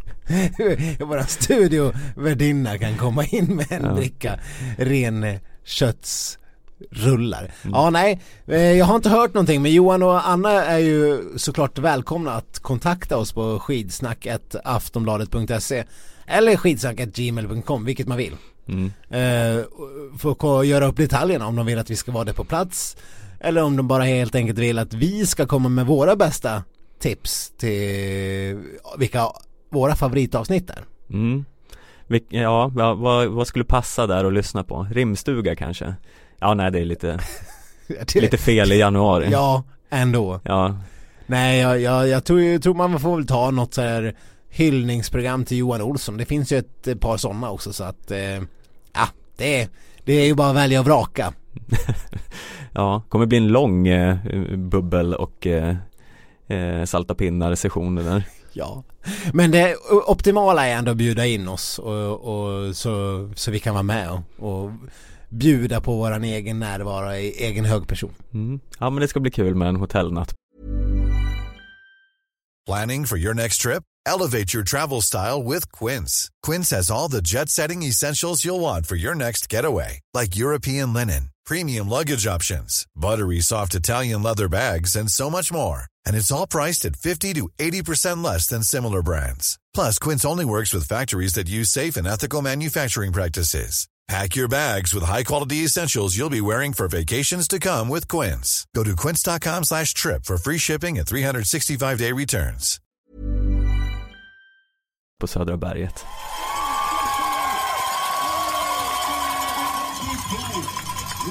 S1: våra studiovärdinna kan komma in med en
S2: Ja.
S1: bricka ren eh, köttsrullar.
S2: Mm.
S1: Ja nej, eh, jag har inte hört någonting men Johan och Anna är ju såklart välkomna att kontakta oss på skidsnack.aftonbladet.se eller skidsnack.gmail.com, vilket man vill.
S2: mm.
S1: Eh, för att göra upp detaljerna om de vill att vi ska vara där på plats eller om de bara helt enkelt vill att vi ska komma med våra bästa tips till vilka våra favoritavsnitt är.
S2: Mm. Ja, va- vad, vad skulle passa där att lyssna på? Rimstuga kanske? Ja, nej det är lite, lite fel i januari
S1: Ja, ändå.
S2: Ja,
S1: Nej, jag, jag, jag, tror, jag tror man får väl ta något så här hyllningsprogram till Johan Olsson. Det finns ju ett, par sådana också så att, eh, ja, det är, det är ju bara att välja och vraka.
S2: ja, kommer bli en lång eh, bubbel och eh, eh, salta pinnar sessioner där
S1: Ja, men det optimala är ändå att bjuda in oss och, och så, så vi kan vara med och, och bjuda på våran egen närvaro i egen hög person.
S2: mm. Ja men det ska bli kul med en hotellnatt
S3: Planning for your next trip? Elevate your travel style with Quince. Quince has all the jet setting essentials you'll want for your next getaway, like European linen, premium luggage options, buttery soft Italian leather bags, and so much more. And it's all priced at 50 to 80% less than similar brands. Plus, Quince only works with factories that use safe and ethical manufacturing practices. Pack your bags with high-quality essentials you'll be wearing for vacations to come with Quince. Go to quince.com slash trip for free shipping and 365-day returns.
S2: på Södra berget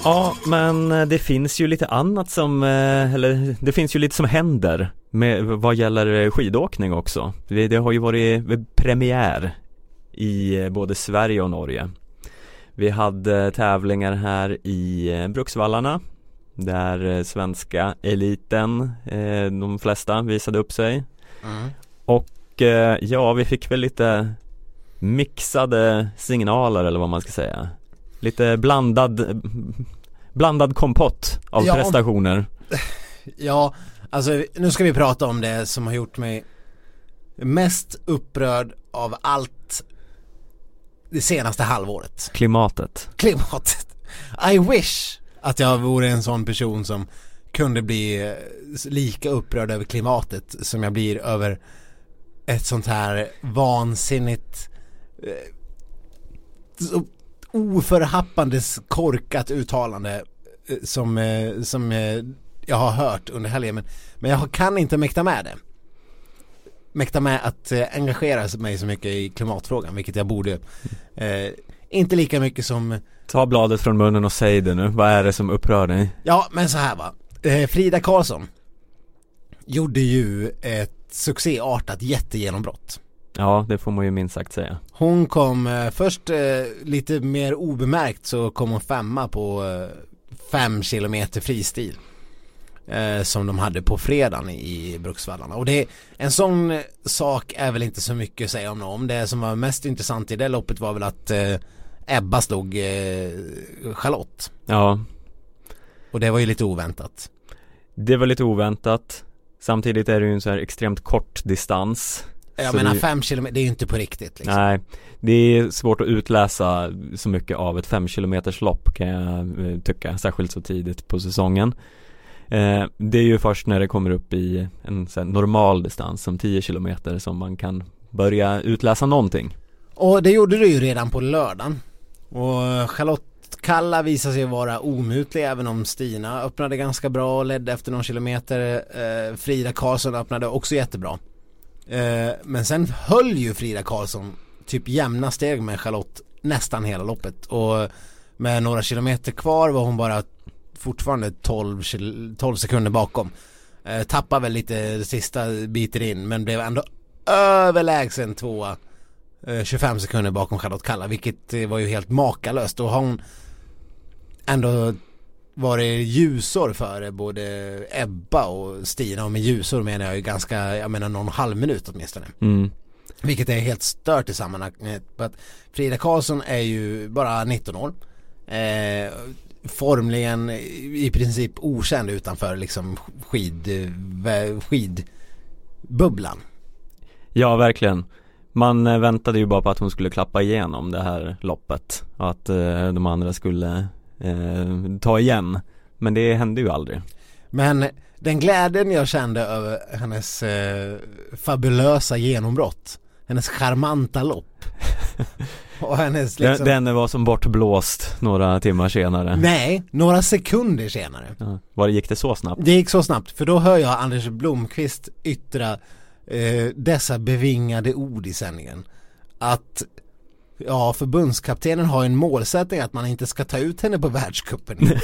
S2: Ja, men eh, det finns ju lite annat som, eh, eller det finns ju lite som händer med vad gäller eh, skidåkning också. Det, det har ju varit premiär i både Sverige och Norge. Vi hade tävlingar här i eh, Bruksvallarna där eh, svenska eliten, eh, de flesta visade upp sig. Och eh, ja, vi fick väl lite mixade signaler eller vad man ska säga. Lite blandad, blandad kompott av
S1: Ja.
S2: prestationer.
S1: Ja, alltså nu ska vi prata om det som har gjort mig mest upprörd av allt det senaste halvåret.
S2: Klimatet.
S1: Klimatet. I wish att jag vore en sån person som kunde bli eh, lika upprörd över klimatet som jag blir över ett sånt här vansinnigt eh, så oförhappandes korkat uttalande eh, som, som jag har hört under helgen men, men jag kan inte mäkta med det. Mäkta med att eh, engagera mig så mycket i klimatfrågan, vilket jag borde. Eh, inte lika mycket som
S2: Ta bladet från munnen och säg det nu, vad är det som upprör dig?
S1: Ja, men så här va. Eh, Frida Karlsson gjorde ju ett succéartat jättegenombrott.
S2: Ja, det får man ju minst sagt säga.
S1: Hon kom eh, först eh, lite mer obemärkt så kom hon femma på fem kilometer fristil. Eh, som de hade på fredagen i Bruksvallarna. Och det, en sån sak är väl inte så mycket att säga om någon. Det som var mest intressant i det loppet var väl att eh, Ebba slog eh, Charlotte.
S2: Ja,
S1: Och det var ju lite oväntat.
S2: det var lite oväntat. Samtidigt är det ju en så här extremt kort distans.
S1: Jag
S2: Så
S1: menar
S2: det-
S1: fem kilometer, det är ju inte på riktigt liksom.
S2: Nej, det är svårt att utläsa så mycket av ett 5 km lopp kan jag eh, tycka, särskilt så tidigt på säsongen. Eh, det är ju först när det kommer upp i en så här, normal distans som 10 km som man kan börja utläsa någonting.
S1: Och det gjorde du ju redan på lördagen. Och Charlotte Kalla visade sig vara omutlig även om Stina öppnade ganska bra och ledde efter någon kilometer. Eh, Frida Karlsson öppnade också jättebra. Eh, men sen höll ju Frida Karlsson typ jämna steg med Charlotte nästan hela loppet. Och med några kilometer kvar var hon bara fortfarande 12, kil- 12 sekunder bakom. Eh, tappade väl lite sista biten in men blev ändå överlägsen tvåa eh, 25 sekunder bakom Charlotte Kalla vilket eh, var ju helt makalöst. Då har hon ändå varit ljusår före både Ebba och Stina och med ljusår menar jag ju ganska, jag menar någon halv minut åtminstone.
S2: Mm.
S1: Vilket är helt stört i sammanhanget. För att Frida Karlsson är ju bara 19 år. Eh, formligen i princip okänd utanför liksom skid, skidbubblan.
S2: Ja, verkligen. Man eh, väntade ju bara på att hon skulle klappa igenom det här loppet och att eh, de andra skulle eh, ta igen. Men det hände ju aldrig.
S1: Men den glädjen jag kände över hennes eh, fabulösa genombrott, hennes charmanta lopp och hennes liksom,
S2: Den, den var som bortblåst några timmar senare.
S1: nej, några sekunder senare.
S2: Ja. Var det, gick det så snabbt?
S1: Det gick så snabbt för då hör jag Anders Blomqvist yttra eh, dessa bevingade ord i sändningen. Att ja, förbundskaptenen har en målsättning att man inte ska ta ut henne på världscupen.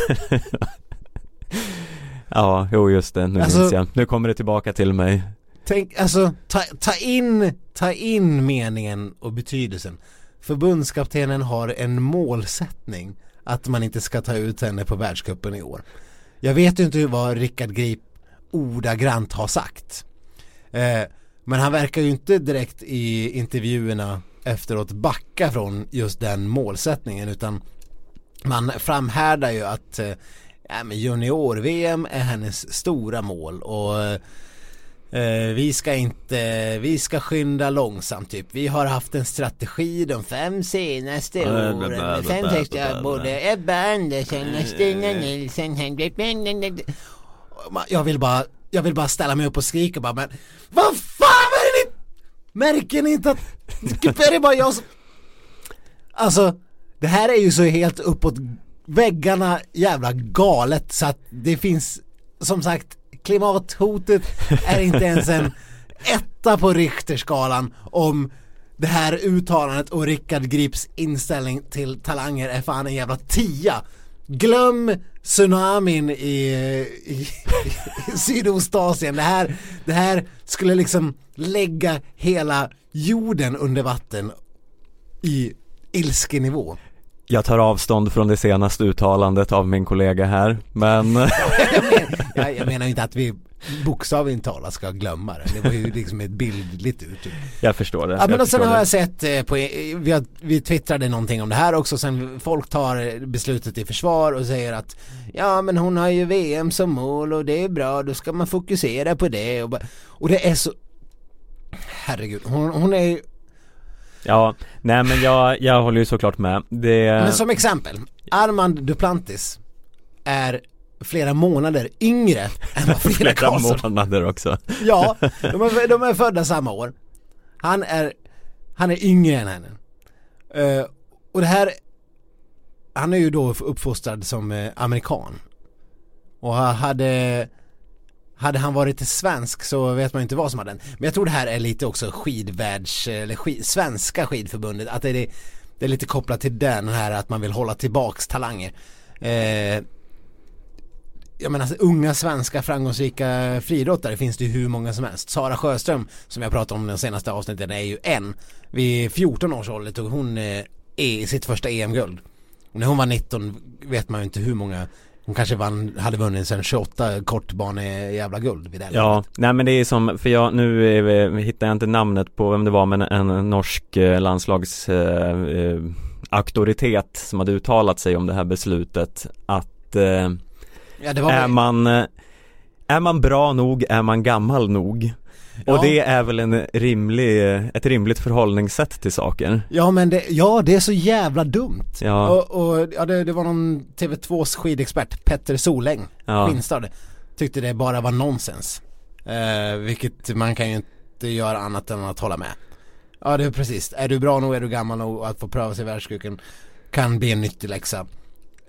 S2: Ja, jo just det, nu
S1: Alltså-
S2: minns jag. Nu kommer det tillbaka till mig.
S1: Tänk, alltså ta, ta in, ta in meningen och betydelsen. Förbundskaptenen har en målsättning att man inte ska ta ut henne på världscupen i år. Jag vet ju inte vad Rickard Grip ordagrant har sagt. Eh, men han verkar ju inte direkt i intervjuerna efteråt backa från just den målsättningen utan man framhärdar ju att eh, ja, men junior-VM är hennes stora mål och Eh, vi ska inte, vi ska skynda långsamt typ. Vi har haft en strategi de fem senaste åren. Fem, sex, både Ebba Andersson och Stina Nilsson. Jag vill bara, jag vill bara ställa mig upp och skrika bara men Vad fan är det ni Märker ni inte att är det bara jag som Alltså Det här är ju så helt uppåt väggarna jävla galet så att det finns Som sagt Klimathotet är inte ens en etta på Richterskalan om det här uttalandet och Rickard Grips inställning till talanger är fan en jävla tia. Glöm tsunamin i, i, i Sydostasien. Det här, det här skulle liksom lägga hela jorden under vatten i ilskenivå.
S2: Jag tar avstånd från det senaste uttalandet av min kollega här, men
S1: jag, men, jag, jag menar inte att vi bokstavligt talat ska glömma det. Det var ju liksom ett bildligt uttryck.
S2: jag förstår det.
S1: Ja men
S2: jag
S1: och sen har
S2: det.
S1: jag sett eh, på, vi, har, vi twittrade någonting om det här också sen folk tar beslutet i försvar och säger att ja men hon har ju VM som mål och det är bra då ska man fokusera på det och, bara, och det är så herregud hon, hon är ju
S2: Ja, nej men jag, jag håller ju såklart med. Det...
S1: men som exempel Armand Duplantis är flera månader yngre än vad Frida
S2: flera
S1: Karlsson
S2: månader också.
S1: Ja, de är, de är födda samma år. Han är, han är yngre än henne. Eh, och det här, han är ju då uppfostrad som eh, amerikan. Och hade hade han varit svensk så vet man ju inte vad som hade hänt. Men jag tror det här är lite också skidvärlds, eller skid, svenska skidförbundet, att det är, det är lite kopplat till den här att man vill hålla tillbaks talanger. Eh, jag menar unga svenska framgångsrika friidrottare finns det ju hur många som helst. Sara Sjöström som jag pratade om den senaste avsnitten är ju en. Vid 14 års ålder tog hon eh, e, sitt första EM-guld. Och när hon var 19 vet man ju inte hur många hon kanske vann, hade vunnit sen 28 kortbane jävla guld vid det
S2: Ja, nej men det är som, för jag, nu vi, hittar jag inte namnet på vem det var men en norsk eh, landslags eh, eh, auktoritet som hade uttalat sig om det här beslutet att eh, Ja, det var är man eh, Är man bra nog, är man gammal nog? Och det är väl en rimlig, ett rimligt förhållningssätt till saker.
S1: Ja men det, ja det är så jävla dumt. Ja. Och, och ja, det, det, var någon TV2s skidexpert, Petter Soläng, ja. Skinnstad Tyckte det bara var nonsens. Eh, Vilket man kan ju inte göra annat än att hålla med. Ja det är precis, är du bra nog, är du gammal nog att få pröva sig i världscupen Kan bli en nyttig läxa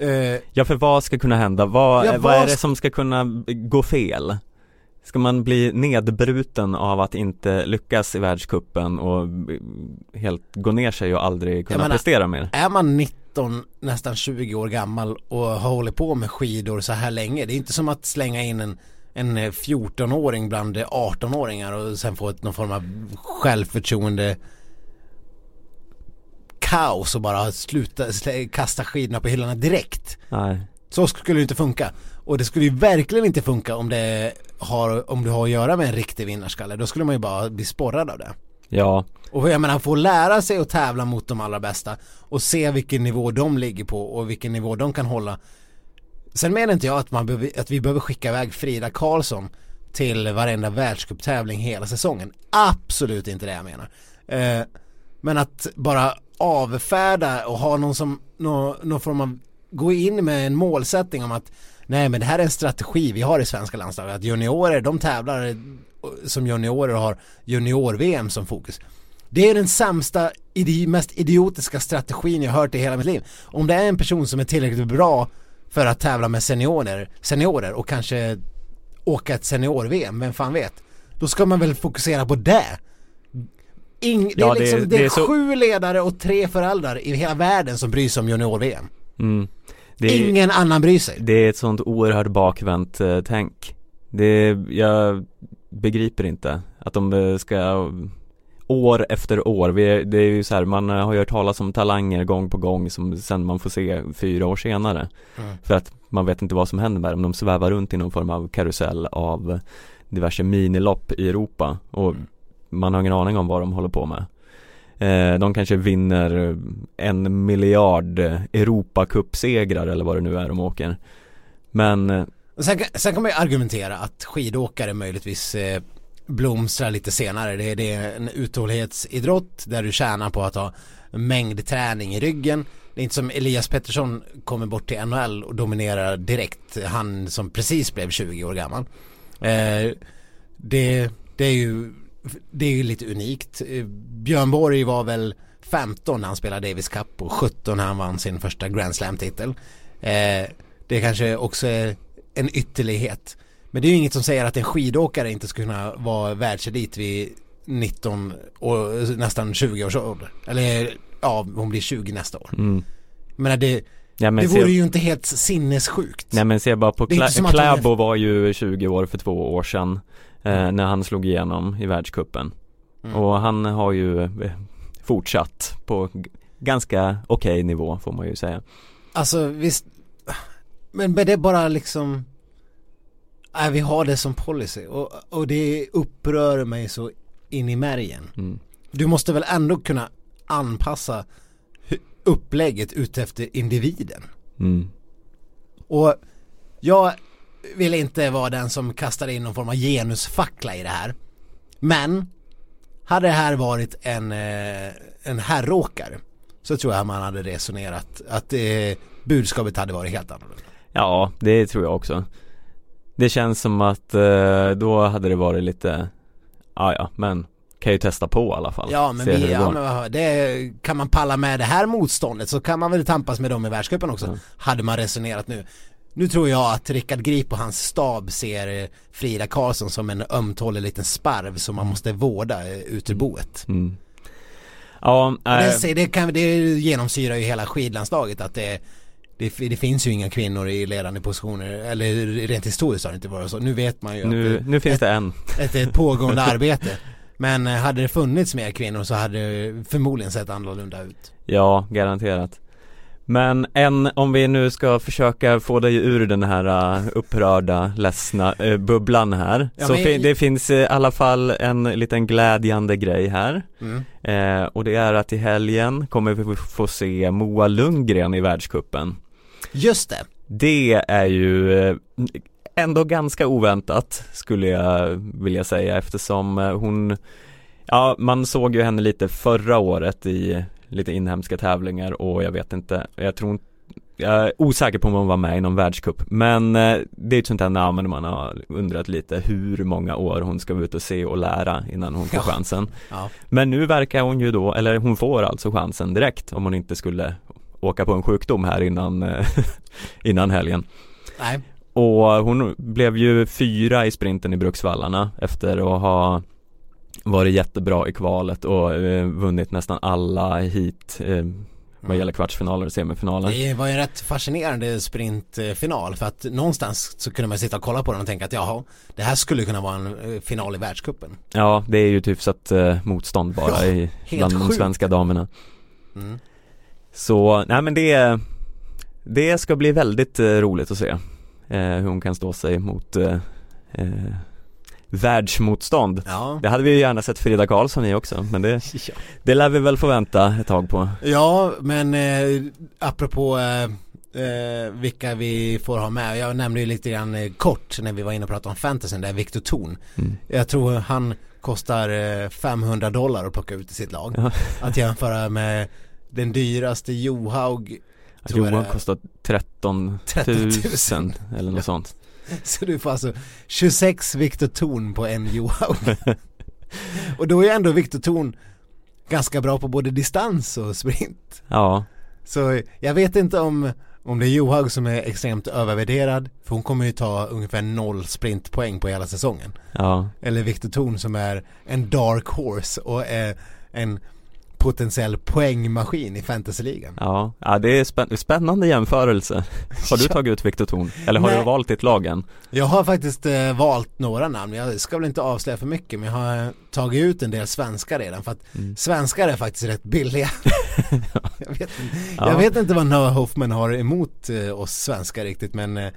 S2: Uh, ja för vad ska kunna hända? Vad, ja, vad, är det som ska kunna gå fel? Ska man bli nedbruten av att inte lyckas i världskuppen och helt gå ner sig och aldrig kunna menar, prestera mer?
S1: Är man 19, nästan 20 år gammal och har hållit på med skidor så här länge Det är inte som att slänga in en en 14-åring bland 18-åringar och sen få ett, någon form av självförtroende kaos och bara sluta kasta skidorna på hyllorna direkt. Nej. Så skulle det inte funka. Och det skulle ju verkligen inte funka om det har, om du har att göra med en riktig vinnarskalle. Då skulle man ju bara bli sporrad av det.
S2: Ja.
S1: Och jag menar, få lära sig att tävla mot de allra bästa och se vilken nivå de ligger på och vilken nivå de kan hålla. Sen menar inte jag att, man behöver, att vi behöver skicka iväg Frida Karlsson till varenda världscuptävling hela säsongen. Absolut inte det jag menar. Eh, men att bara avfärda och ha någon som, någon, någon form av, gå in med en målsättning om att nej men det här är en strategi vi har i svenska landslaget, att juniorer de tävlar som juniorer och har junior-VM som fokus. Det är den sämsta, mest idiotiska strategin jag hört i hela mitt liv. Om det är en person som är tillräckligt bra för att tävla med seniorer, seniorer och kanske åka ett senior-VM, vem fan vet? Då ska man väl fokusera på det Ing, det, ja, är liksom, det, det, det är så... sju ledare och tre föräldrar i hela världen som bryr sig om junior-VM. Mm. Ingen annan bryr sig.
S2: Det är ett sånt oerhört bakvänt eh, tänk. Det, jag begriper inte att de eh, ska år efter år, vi, det är ju så här, man har ju hört talas om talanger gång på gång som sen man får se fyra år senare. Mm. För att man vet inte vad som händer med dem, de svävar runt i någon form av karusell av diverse minilopp i Europa och mm man har ingen aning om vad de håller på med eh, De kanske vinner eh, en miljard eh, Europacupsegrar eller vad det nu är de åker Men eh,
S1: sen, sen kan man ju argumentera att skidåkare möjligtvis eh, blomstrar lite senare. Det är, det är en uthållighetsidrott där du tjänar på att ha mängdträning i ryggen. Det är inte som Elias Pettersson kommer bort till NHL och dominerar direkt. Han som precis blev 20 år gammal. Eh, det, det är ju det är ju lite unikt. Eh, Björn Borg var väl 15 när han spelade Davis Cup och 17 när han vann sin första Grand Slam-titel. Eh, det kanske också är en ytterlighet. Men det är ju inget som säger att en skidåkare inte ska kunna vara världselit vid 19 och nästan 20 års ålder. Eller ja, hon blir 20 nästa år. Mm. Men det, ja, men det vore se... ju inte helt sinnessjukt.
S2: Nej men se bara på Kläbo var ju 20 år för två år sedan eh, när han slog igenom i världskuppen mm. Och han har ju eh, fortsatt på ganska okej okay nivå får man ju säga
S1: Alltså visst Men det är bara liksom Nej vi har det som policy och, och det upprör mig så in i märgen mm. Du måste väl ändå kunna anpassa upplägget utefter individen mm. Och jag vill inte vara den som kastar in någon form av genusfackla i det här. Men hade det här varit en, eh, en herråkare så tror jag man hade resonerat att eh, budskapet hade varit helt annorlunda.
S2: Ja, det tror jag också. Det känns som att eh, då hade det varit lite, ja ja, men kan ju testa på i alla fall.
S1: Ja men, vi, ja, men det, kan man palla med det här motståndet så kan man väl tampas med dem i världscupen också. Mm. Hade man resonerat nu nu tror jag att Rickard Grip och hans stab ser eh, Frida Karlsson som en ömtålig liten sparv som man måste vårda eh, ut ur boet.
S2: Mm. Ja, äh,
S1: Det, det, kan, det genomsyrar ju hela skidlandslaget att det, det, det finns ju inga kvinnor i ledande positioner eller rent historiskt har det inte varit så. Nu vet man ju
S2: nu,
S1: att
S2: nu finns det en.
S1: det ett, ett pågående arbete. Men eh, hade det funnits mer kvinnor så hade det förmodligen sett annorlunda ut.
S2: Ja, garanterat. Men en, om vi nu ska försöka få dig ur den här uh, upprörda, ledsna uh, bubblan här.
S1: Ja,
S2: så
S1: men-
S2: det finns i alla fall en liten glädjande grej här.
S1: Mm.
S2: Eh, och det är att i helgen kommer vi få se Moa Lundgren i världskuppen.
S1: Just det.
S2: Det är ju ändå ganska oväntat skulle jag vilja säga eftersom hon Ja, man såg ju henne lite förra året i lite inhemska tävlingar och jag vet inte, jag tror inte jag är osäker på om hon var med i någon världscup men eh, det är ett sånt här namn man har undrat lite hur många år hon ska vara ute och se och lära innan hon får chansen
S1: Ja.
S2: Men nu verkar hon ju då, eller hon får alltså chansen direkt om hon inte skulle åka på en sjukdom här innan, eh, innan helgen
S1: Nej.
S2: och hon blev ju fyra i sprinten i Bruksvallarna efter att ha varit jättebra i kvalet och eh, vunnit nästan alla hit eh, vad gäller kvartsfinaler och semifinaler.
S1: Det var ju en rätt fascinerande sprintfinal för att någonstans så kunde man sitta och kolla på den och tänka att jaha, det här skulle kunna vara en eh, final i världscupen.
S2: Ja, det är ju ett hyfsat eh, motstånd bara
S1: Ja,
S2: i, bland de
S1: sjukt.
S2: svenska damerna.
S1: Mm.
S2: Så, nej men det Det ska bli väldigt eh, roligt att se eh, hur hon kan stå sig mot eh, eh, världsmotstånd.
S1: Ja.
S2: Det hade vi ju gärna sett Frida Karlsson i också, men det,
S1: Ja.
S2: det lär vi väl få vänta ett tag på.
S1: Ja, men eh, apropå eh, eh, vilka vi får ha med. Jag nämnde ju lite grann eh, kort när vi var inne och pratade om fantasyn där, Viktor Thorn.
S2: Mm.
S1: Jag tror han kostar eh, 500 dollar att plocka ut i sitt lag.
S2: Ja.
S1: Att jämföra med den dyraste Johaug
S2: Johan
S1: det-
S2: kostar 13
S1: 13
S2: 000
S1: 000
S2: eller något
S1: Ja.
S2: sånt.
S1: Så du får alltså 26 Viktor Thorn på en Johaug. och då är ändå Viktor Thorn ganska bra på både distans och sprint.
S2: Ja,
S1: Så jag vet inte om, om det är Johaug som är extremt övervärderad, för hon kommer ju ta ungefär noll sprintpoäng på hela säsongen.
S2: ja,
S1: Eller Viktor Thorn som är en dark horse och är en potentiell poängmaskin i fantasyligan.
S2: ja, ja det är spänn- spännande jämförelse. Har du tagit ut Viktor Thorn? Eller har
S1: Nej.
S2: du valt ditt lag än?
S1: Jag har faktiskt eh, valt några namn, jag ska väl inte avslöja för mycket men jag har tagit ut en del svenskar redan för att
S2: Mm.
S1: svenskar är faktiskt rätt billiga. jag, vet, inte-
S2: Ja.
S1: jag vet inte vad Noah Hoffman har emot eh, oss svenskar riktigt men eh,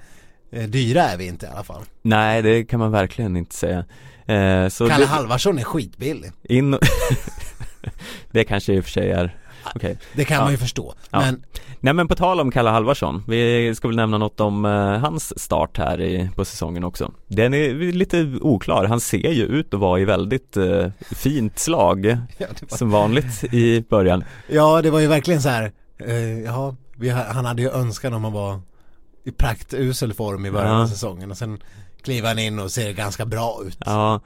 S1: eh, dyra är vi inte i alla fall.
S2: Nej, det kan man verkligen inte säga. Eh, så
S1: Kalle
S2: det,
S1: Halvarsson är skitbillig.
S2: in Det kanske i och för sig är Okej,
S1: Det kan
S2: Ja.
S1: man ju förstå.
S2: Ja.
S1: Men
S2: nej men på tal om Kalle Halvarsson Vi ska väl nämna något om eh, hans start här i, på säsongen också Den är lite oklar, han ser ju ut att vara i väldigt eh, fint slag
S1: ja, var,
S2: Som vanligt i början
S1: ja, det var ju verkligen så här. Eh, ja, vi, ha- han hade ju önskan om han var i praktusel form i början
S2: Ja.
S1: av säsongen och sen kliver han in och ser ganska bra ut.
S2: Ja,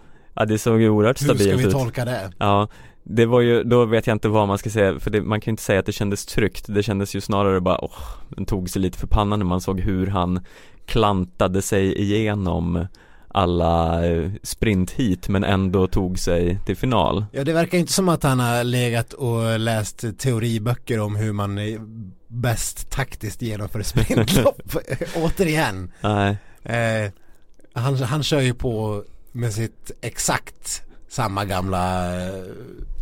S2: det såg ju oerhört
S1: Hur ska
S2: stabilt
S1: vi
S2: ut
S1: tolka det?
S2: Ja, det var ju, då vet jag inte vad man ska säga för det, man kan ju inte säga att det kändes tryggt. Det kändes ju snarare bara, åh, den tog sig lite för pannan när man såg hur han klantade sig igenom alla eh, sprinthit men ändå tog sig till final.
S1: Ja det verkar inte som att han har legat och läst teoriböcker om hur man bäst taktiskt genomför sprintlopp. Återigen.
S2: Nej,
S1: Eh, han, han kör ju på med sitt exakt samma gamla eh,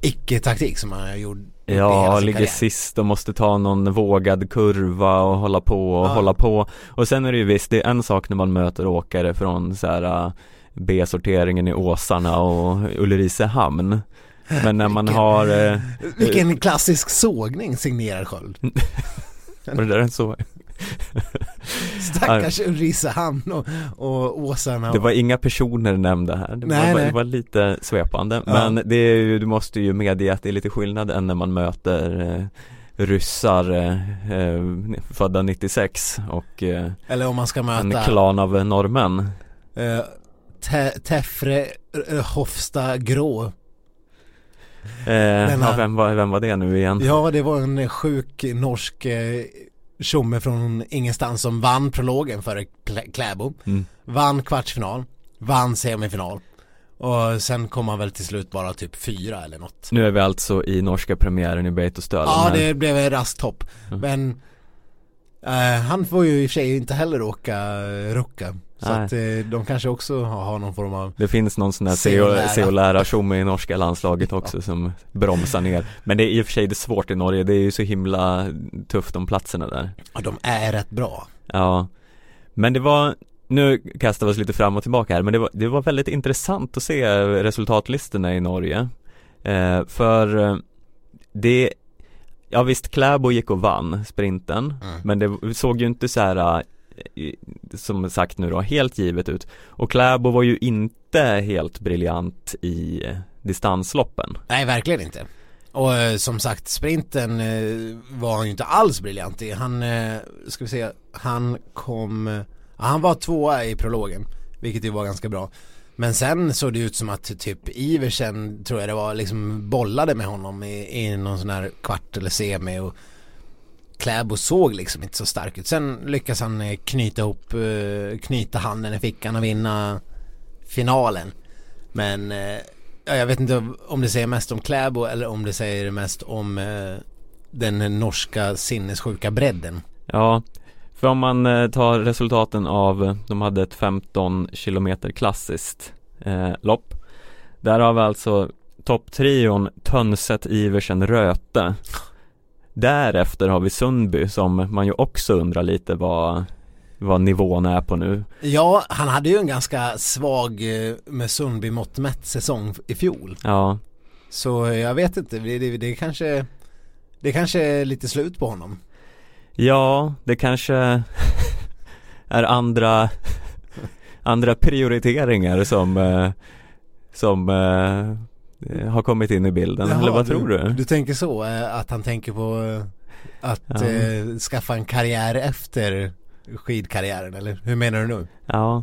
S1: icke-taktik som han har gjort
S2: ja, ligger
S1: karriär.
S2: sist och måste ta någon vågad kurva och hålla på och
S1: Ja.
S2: hålla på Och sen är det ju visst, det är en sak när man möter åkare från så här äh, B-sorteringen i Åsarna och Ulricehamn Men när man
S1: Vilken-
S2: har eh,
S1: Vilken klassisk sågning signerar Sköld.
S2: Var det där en så?
S1: Stackars Ulricehamn och, och Åsarna.
S2: Det var inga personer nämnda här, det,
S1: Nej,
S2: var,
S1: nej.
S2: det var lite svepande
S1: Ja.
S2: Men det är ju, du måste ju medge att det är lite skillnad än när man möter eh, ryssar eh, eh, födda 96 och eh,
S1: Eller om man ska
S2: en
S1: möta
S2: klan av norrmän
S1: eh, Te- Tefre eh, Hofsta
S2: eh,
S1: Grå.
S2: ja, vem, var, vem var det nu igen?
S1: Ja det var en sjuk norsk eh, tjomme från ingenstans som vann prologen för Kläbo.
S2: Mm.
S1: Vann kvartsfinal, vann semifinal. Och sen kom han väl till slut bara typ fyra eller något.
S2: Nu är vi alltså i norska premiären i Beitostølen
S1: Ja,
S2: här.
S1: det blev en rasthopp.
S2: Mm.
S1: Men eh, han får ju i och för sig inte heller åka eh, rucka. Så
S2: Nej.
S1: att eh, de kanske också har, någon form av
S2: Det finns någon sån här
S1: Se och lära.
S2: se och lära tjomme i norska landslaget också som bromsar ner Men det är i och för sig det svårt i Norge, det är ju så himla tufft om platserna där
S1: Ja, de är rätt bra.
S2: Ja Men det var, nu kastar vi oss lite fram och tillbaka här men det var, det var väldigt intressant att se resultatlistorna i Norge eh, För eh, det Ja visst, Kläbo gick och vann sprinten
S1: Mm.
S2: Men det såg ju inte så här i- som sagt nu då, helt givet ut. Och Kläbo var ju inte helt briljant i eh, distansloppen.
S1: Nej, verkligen inte. Och eh, som sagt, sprinten eh, var han ju inte alls briljant i. Han, eh, ska vi se, han kom, han var tvåa i prologen, vilket ju var ganska bra. Men sen såg det ut som att typ Iversen, tror jag det var, liksom bollade med honom i, i någon sån här kvart eller semi och Kläbo såg liksom inte så stark ut. Sen lyckas han eh, knyta ihop, eh, knyta handen i fickan och vinna finalen. Men eh, ja, jag vet inte om det säger mest om Kläbo eller om det säger mest om den norska sinnessjuka bredden.
S2: Ja, för om man eh, tar resultaten av, de hade ett 15 kilometer klassiskt eh, lopp. Där har vi alltså topptrion Tönset, Iversen, Röte. Därefter har vi Sundby som man ju också undrar lite vad, vad nivån är på nu.
S1: Ja, han hade ju en ganska svag eh, med Sundby mått mätt säsong i fjol.
S2: Ja,
S1: Så eh, jag vet inte, det, det, det kanske det kanske är lite slut på honom.
S2: Ja, det kanske är andra, andra prioriteringar som, eh, som eh, har kommit in i bilden,
S1: Jaha,
S2: eller vad tror du?
S1: Du tänker så, eh, att han tänker på att
S2: Ja.
S1: eh, skaffa en karriär efter skidkarriären eller hur menar du nu?
S2: Ja,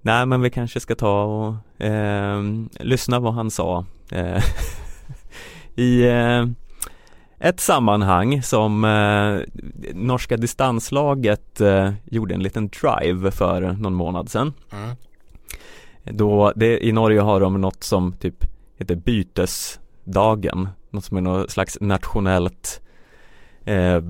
S2: nej men vi kanske ska ta och eh, lyssna vad han sa eh, i ett sammanhang som eh, norska distanslaget eh, gjorde en liten drive för någon månad sedan.
S1: Mm.
S2: Då, det, i Norge har de något som typ heter bytesdagen, något som är något slags nationellt eh,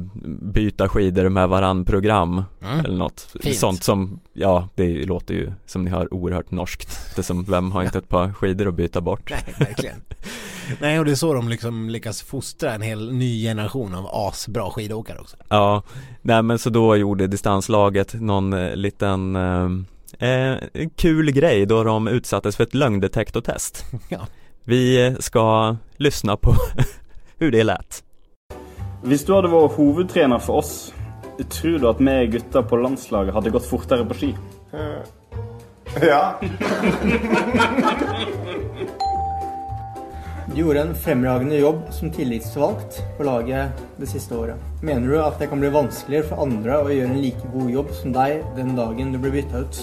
S2: byta skidor med varann program
S1: Mm.
S2: eller något
S1: Fint.
S2: sånt som, ja det låter ju som ni hör oerhört norskt Det som, vem har inte ett par skidor att byta bort?
S1: Nej, verkligen. Nej, och det är så de liksom lyckas fostra en hel ny generation av asbra skidåkare också.
S2: Ja, nej men så då gjorde distanslaget någon eh, liten eh, eh, kul grej då de utsattes för ett lögndetektortest
S1: Ja.
S2: Vi ska lyssna på hur det lät
S4: Hvis du hadde vært hovedtrener for oss, tror du at vi gutta på landslaget hadde gått fortere på ski?
S5: Ja.
S6: Du gjorde en fremragende jobb som tillitsvalgt på laget det siste året. Mener du at det kan bli vanskeligere for andre å gjøre en like god jobb som deg den dagen du blir bytta ut?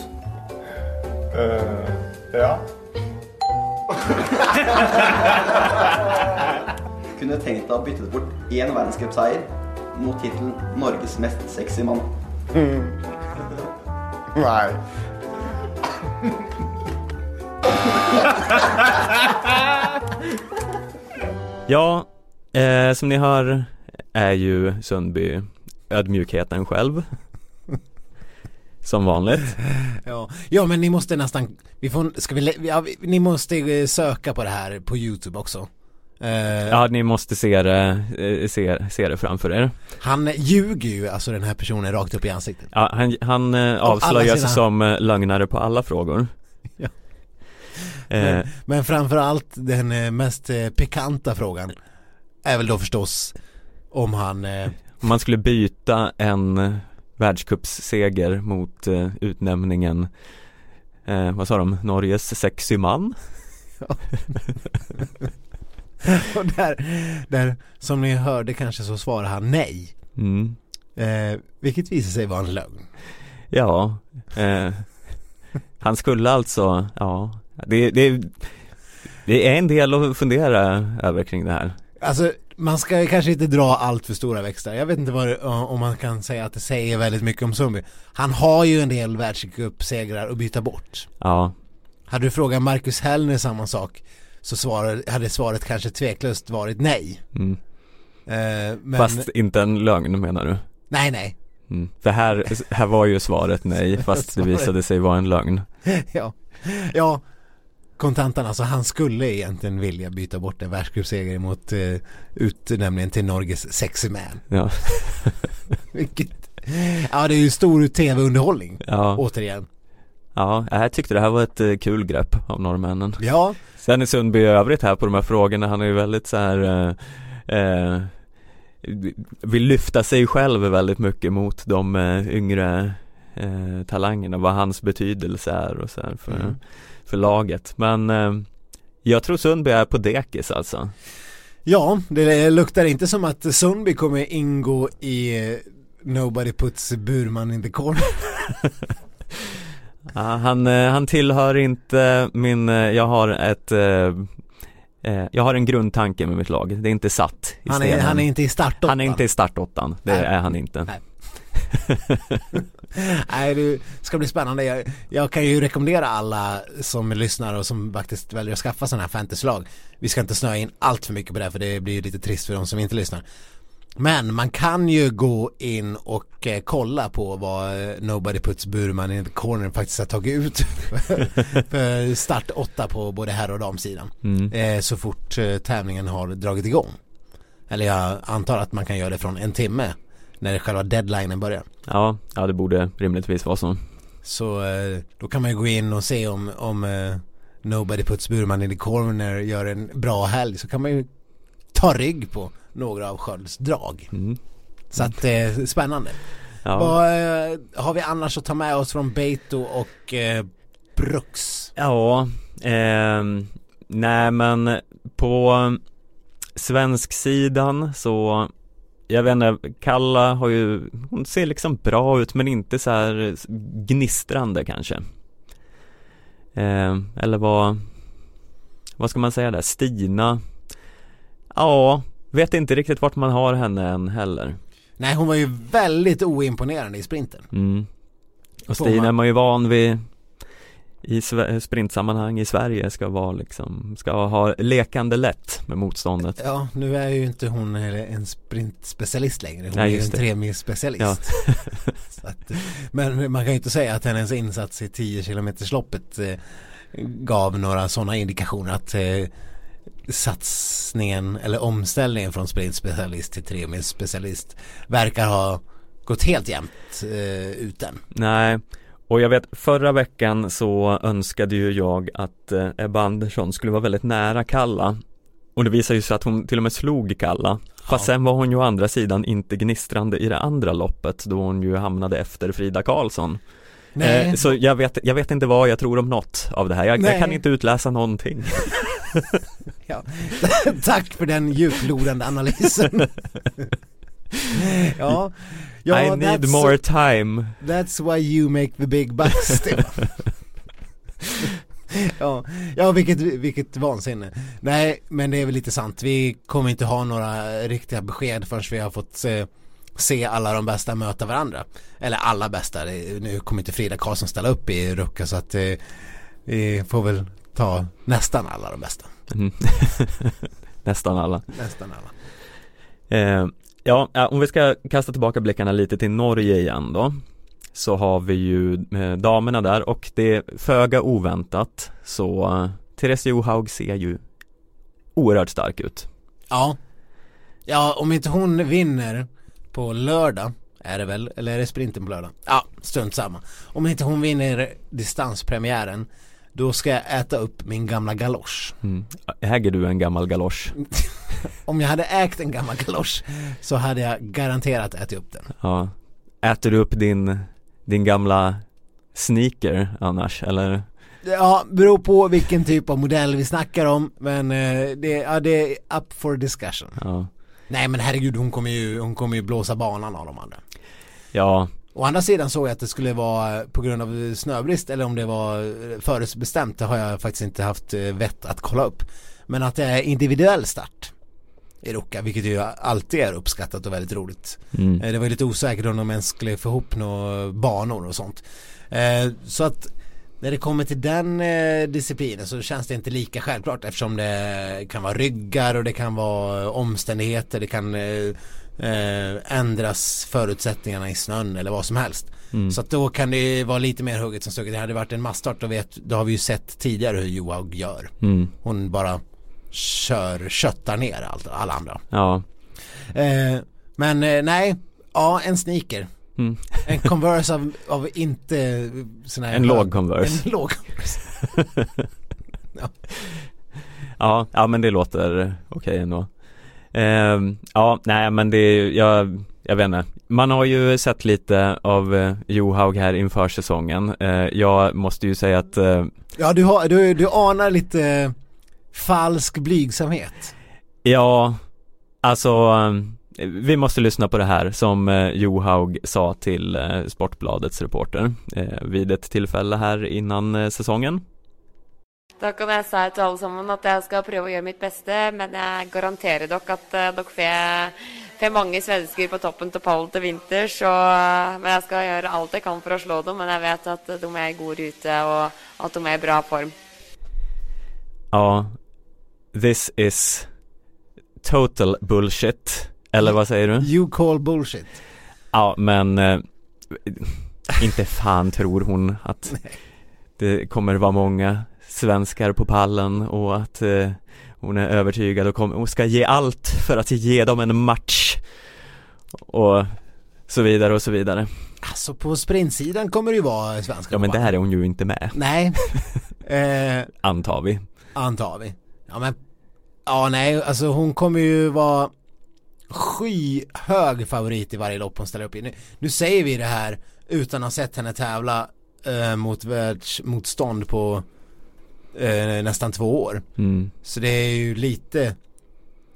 S5: Eh, ja.
S7: kunne tenkt deg å bytte bort én verdenscupseier mot tittelen 'Norges mest sexy mann'.
S5: Nei.
S2: Ja, eh, som ni hör är ju Sundby ödmjukheten själv Som vanligt
S1: Ja, ja men ni måste nästan, vi får, ska vi, ja, vi- ni måste eh, söka på det här på YouTube också. Eh,
S2: Ja, ni måste se det, eh, se, se det framför er
S1: Han ljuger ju alltså den här personen rakt upp i ansiktet.
S2: Ja, han, han eh, avslöjar sig som lögnare på alla frågor
S1: Ja. Men, men framförallt den mest pikanta frågan är väl då förstås om han,
S2: Om man skulle byta en världscupsseger mot utnämningen Vad sa de? Norges sexy man?
S1: och där, där som ni hörde kanske så svarar han nej.
S2: Mm.
S1: Eh, vilket visar sig vara en lögn.
S2: Ja, eh, han skulle alltså, ja, det, det, det är en del att fundera över kring det här.
S1: Alltså man ska kanske inte dra allt för stora växlar. Jag vet inte det, om man kan säga att det säger väldigt mycket om Sundby. Han har ju en del världscupsegrar att byta bort.
S2: Ja,
S1: Hade du frågat Marcus Hellner samma sak så svarade, hade svaret kanske tveklöst varit nej.
S2: mm.
S1: Eh, men,
S2: fast inte en lögn menar du?
S1: nej nej.
S2: Mm. För här, här var ju svaret nej fast det visade sig vara en lögn
S1: ja. ja, kontantan alltså han skulle egentligen vilja byta bort en världscupseger mot eh, utnämningen till Norges sexy man.
S2: Ja,
S1: Vilket, ja det är ju stor tv-underhållning
S2: ja,
S1: återigen.
S2: Ja jag tyckte det här var ett eh, kul grepp av norrmännen
S1: Ja,
S2: Sen är Sundby i övrigt här på de här frågorna, han är ju väldigt så här eh, eh, vill lyfta sig själv väldigt mycket mot de eh, yngre eh, talangerna, vad hans betydelse är och så här för,
S1: Mm.
S2: för laget. Men eh, jag tror Sundby är på dekis alltså.
S1: ja det luktar inte som att Sundby kommer ingå i Nobody puts Burman in the corner.
S2: Ja, han, eh, han tillhör inte min, eh, jag har ett eh, jag har en grundtanke med mitt lag, det är inte satt i
S1: Han är,
S2: stenen.
S1: han är inte i startåttan.
S2: Han är inte i startåttan, det
S1: Nej.
S2: är han inte.
S1: Nej. Nej det ska bli spännande. Jag, jag kan ju rekommendera alla som lyssnar och som faktiskt väljer att skaffa sådana här fantasylag. Vi ska inte snöa in allt för mycket på det för det blir ju lite trist för de som inte lyssnar. Men man kan ju gå in och eh, kolla på vad eh, Nobody Puts Burman in the Corner faktiskt har tagit ut för start 8 på både herr och damsidan.
S2: Mm.
S1: Eh, så fort eh, tävlingen har dragit igång. Eller jag antar att man kan göra det från en timme när själva deadlinen börjar.
S2: Ja, ja det borde rimligtvis vara så.
S1: Så eh, då kan man ju gå in och se om, om eh, Nobody Puts Burman in the Corner gör en bra helg så kan man ju ta rygg på några av Skölds drag.
S2: Mm.
S1: Så att eh, spännande.
S2: Ja.
S1: Vad eh, har vi annars att ta med oss från Beito och eh, Brooks?
S2: Ja, ehm, nej men på svensk sidan så jag vet inte, Kalla har ju, hon ser liksom bra ut men inte så här gnistrande kanske. Ehm, eller vad, vad ska man säga där, Stina, ja, vet inte riktigt vart man har henne än heller.
S1: Nej hon var ju väldigt oimponerande i sprinten.
S2: Mm. Och Stina
S1: man-
S2: är man ju van vid i sprintsammanhang i Sverige ska vara liksom, ska ha lekande lätt med motståndet.
S1: Ja, nu är ju inte hon en sprintspecialist längre. Hon
S2: Nej,
S1: är ju en tremilsspecialist.
S2: Ja.
S1: Att, men man kan ju inte säga att hennes insats i 10 km loppet eh, gav några sådana indikationer att eh, satsningen eller omställningen från sprintspecialist till tremilsspecialist verkar ha gått helt jämnt eh, ut än.
S2: Nej, och jag vet förra veckan så önskade ju jag att eh, Ebba Andersson skulle vara väldigt nära Kalla och det visade ju sig att hon till och med slog Kalla Fast
S1: Ja.
S2: sen var hon ju å andra sidan inte gnistrande i det andra loppet då hon ju hamnade efter Frida Karlsson
S1: Nej,
S2: eh, Så jag vet, jag vet inte vad jag tror om något av det här, jag, jag kan inte utläsa någonting
S1: ja. tack för den djuplodande analysen. ja, ja
S2: I need more time
S1: That's why you make the big bucks Stefan. ja, ja vilket, vilket vansinne. Nej, men det är väl lite sant. Vi kommer inte ha några riktiga besked förrän vi har fått se, se alla de bästa möta varandra. Eller alla bästa. Nu kommer inte Frida Karlsson ställa upp i Rucka så att eh, vi får väl ta nästan alla de bästa.
S2: Mm. Nästan alla
S1: Nästan alla.
S2: Eh, ja, ja, om vi ska kasta tillbaka blickarna lite till Norge igen då Så har vi ju eh, damerna där och det är föga oväntat så eh, Therese Johaug ser ju oerhört stark ut
S1: Ja. Ja, om inte hon vinner på lördag är det väl, eller är det sprinten på lördag? Ja, strunt samma. Om inte hon vinner distanspremiären då ska jag äta upp min gamla galosch.
S2: mm. Äger du en gammal galosch?
S1: Om jag hade ägt en gammal galosch så hade jag garanterat ätit upp den.
S2: Ja Äter du upp din, din gamla sneaker annars eller?
S1: Ja, beror på vilken typ av modell vi snackar om men eh, det, ja, det är up for discussion.
S2: Ja,
S1: Nej men herregud hon kommer ju, hon kommer ju blåsa banan av de andra.
S2: ja
S1: Å andra sidan såg jag att det skulle vara på grund av snöbrist eller om det var förutbestämt det har jag faktiskt inte haft eh, vett att kolla upp. Men att det är individuell start. i Ruka, vilket ju alltid är uppskattat och väldigt roligt.
S2: Mm.
S1: Eh, Det var ju lite osäkert om de ens skulle få ihop några banor och sånt. Eh, Så att när det kommer till den eh, disciplinen så känns det inte lika självklart eftersom det kan vara ryggar och det kan vara omständigheter, det kan eh, eh, ändras förutsättningarna i snön eller vad som helst.
S2: Mm.
S1: Så att då kan det vara lite mer hugget som stucket. Det hade varit en massstart då, vet, då har vi ju sett tidigare hur Johaug gör.
S2: Mm.
S1: Hon bara kör, köttar ner allt, alla andra.
S2: Ja.
S1: Eh, men eh, nej, ja en sneaker.
S2: Mm.
S1: En Converse av, av inte sån här
S2: En låg Converse.
S1: En låg Converse.
S2: Ja, ja men det låter okej ändå. Ehm, ja, nej men det, jag, jag vet inte. Man har ju sett lite av eh, Johaug här inför säsongen. Eh, jag måste ju säga att eh,
S1: Ja du, har, du, du anar lite eh, falsk blygsamhet.
S2: Ja, alltså eh, vi måste lyssna på det här som eh, Johaug sa till eh, Sportbladets reporter eh, vid ett tillfälle här innan säsongen.
S8: Da kan jeg si til alle sammen at jeg skal prøve å gjøre mitt beste, men jeg garanterer dere at eh, dere får, får mange svensker på toppen til pallen til vinters. Og, men jeg skal gjøre alt jeg kan for å slå dem, men jeg vet at de er i god rute og at de er i bra form.
S2: Ja, this is total bullshit. Eller vad säger du?
S1: You call bullshit.
S2: Ja, men eh, inte fan tror hon att det kommer vara många svenskar på pallen och att eh, hon är övertygad och, kommer, och ska ge allt för att ge dem en match och så vidare och så vidare.
S1: Alltså på sprintsidan kommer det ju vara svenska
S2: Ja men där är hon ju inte med,
S1: Nej, eh,
S2: antar vi.
S1: antar vi. Ja men, ja nej alltså hon kommer ju vara skyhög favorit i varje lopp hon ställer upp i. Nu, nu säger vi det här utan att ha sett henne tävla eh, mot världsmotstånd på eh, nästan två år.
S2: Mm.
S1: Så det är ju lite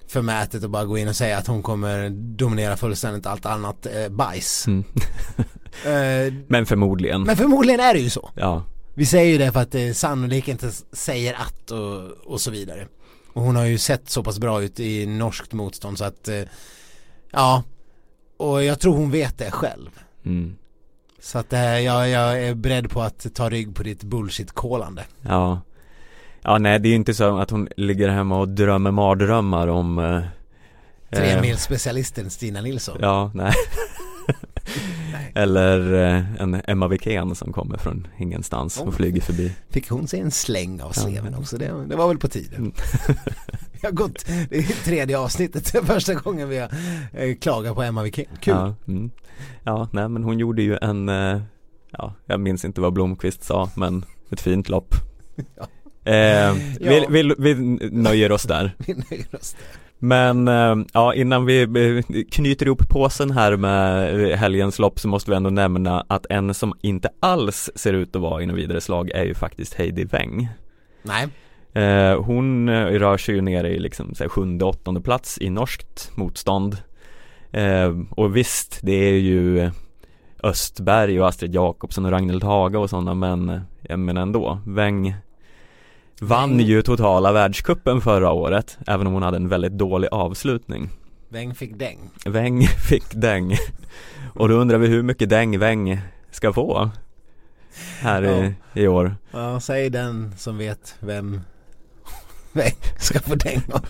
S1: förmätet att bara gå in och säga att hon kommer dominera fullständigt allt annat eh, bajs.
S2: Mm.
S1: Eh,
S2: Men förmodligen.
S1: men förmodligen är det ju så.
S2: Ja,
S1: Vi säger ju det för att det sannolikt inte säger att och, och så vidare. Och hon har ju sett så pass bra ut i norskt motstånd så att eh, ja och jag tror hon vet det själv.
S2: mm.
S1: Så att eh, jag, jag är beredd på att ta rygg på ditt bullshit-kolande.
S2: ja. Ja nej det är ju inte så att hon ligger hemma och drömmer mardrömmar om eh,
S1: Tre
S2: eh,
S1: Stina Nilsson.
S2: Ja, nej. Eller eh, en Emma Wikén som kommer från ingenstans och flyger förbi.
S1: Fick hon sig en släng av
S2: Ja.
S1: sleven också? Det, det var väl på tiden.
S2: Mm.
S1: Vi har gått, det är tredje avsnittet, det är första gången vi har eh, klagat på Emma Wikén. Kul.
S2: Ja, mm. ja, nej men hon gjorde ju en, eh, ja, jag minns inte vad Blomqvist sa, men ett fint lopp.
S1: Ja.
S2: Eh, vi,
S1: Ja.
S2: vi, vi nöjer oss där.
S1: Vi nöjer oss där.
S2: Men eh, ja, innan vi eh, knyter ihop påsen här med helgens lopp så måste vi ändå nämna att en som inte alls ser ut att vara i något vidare slag är ju faktiskt Heidi Weng.
S1: Nej.
S2: Eh, hon rör sig ju ner i liksom så här, sjunde, åttonde plats i norskt motstånd. Och visst, det är ju Östberg och Astrid Jakobsson och Ragnhild Haga och sådana men, eh, ja, men ändå, Weng vann ju totala världskuppen förra året, även om hon hade en väldigt dålig avslutning.
S1: Weng fick däng.
S2: Weng fick däng. Och då undrar vi hur mycket däng Weng ska få här i, i år.
S1: Ja, säg den som vet vem Weng ska få däng av.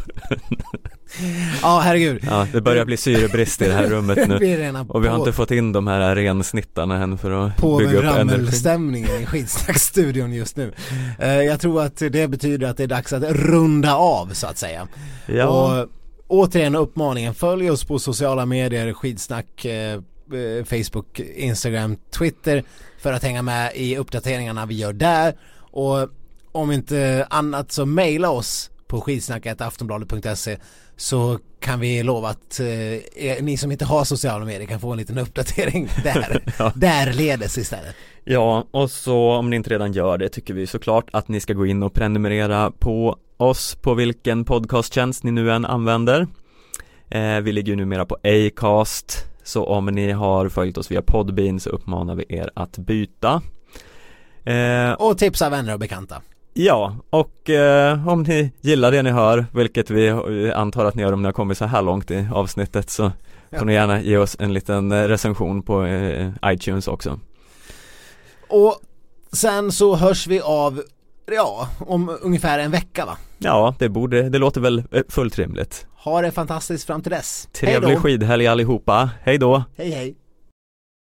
S1: Ja, herregud.
S2: Ja, det börjar bli syrebrist i det här rummet nu. Och vi har inte fått in de här rensnittarna än för att
S1: på
S2: bygga upp
S1: rammelstämningen i skitsnacksstudion just nu. Eh, jag tror att det betyder att det är dags att runda av så att säga.
S2: Ja,
S1: Och återigen uppmaningen, följ oss på sociala medier, skidsnack, eh, eh, Facebook, Instagram, Twitter för att hänga med i uppdateringarna vi gör där. Och om inte annat så mejla oss på skidsnacket.aftonbladet.se så kan vi lova att eh, ni som inte har sociala medier kan få en liten uppdatering där.
S2: Ja.
S1: Där ledes istället.
S2: ja, och så om ni inte redan gör det tycker vi såklart att ni ska gå in och prenumerera på oss på vilken podcasttjänst ni nu än använder. Eh, vi ligger ju numera på Acast, så om ni har följt oss via Podbean så uppmanar vi er att byta. Eh,
S1: Och tipsa vänner och bekanta.
S2: Ja, och eh, om ni gillar det ni hör, vilket vi antar att ni gör om ni har kommit så här långt i avsnittet så
S1: Ja.
S2: får ni gärna ge oss en liten eh, recension på eh, iTunes också.
S1: Och sen så hörs vi av, ja, om ungefär en vecka va?
S2: Ja, det borde, det låter väl eh, fullt rimligt.
S1: Ha det fantastiskt fram till dess.
S2: Trevlig skidhelg allihopa, hej då!
S1: Hej hej.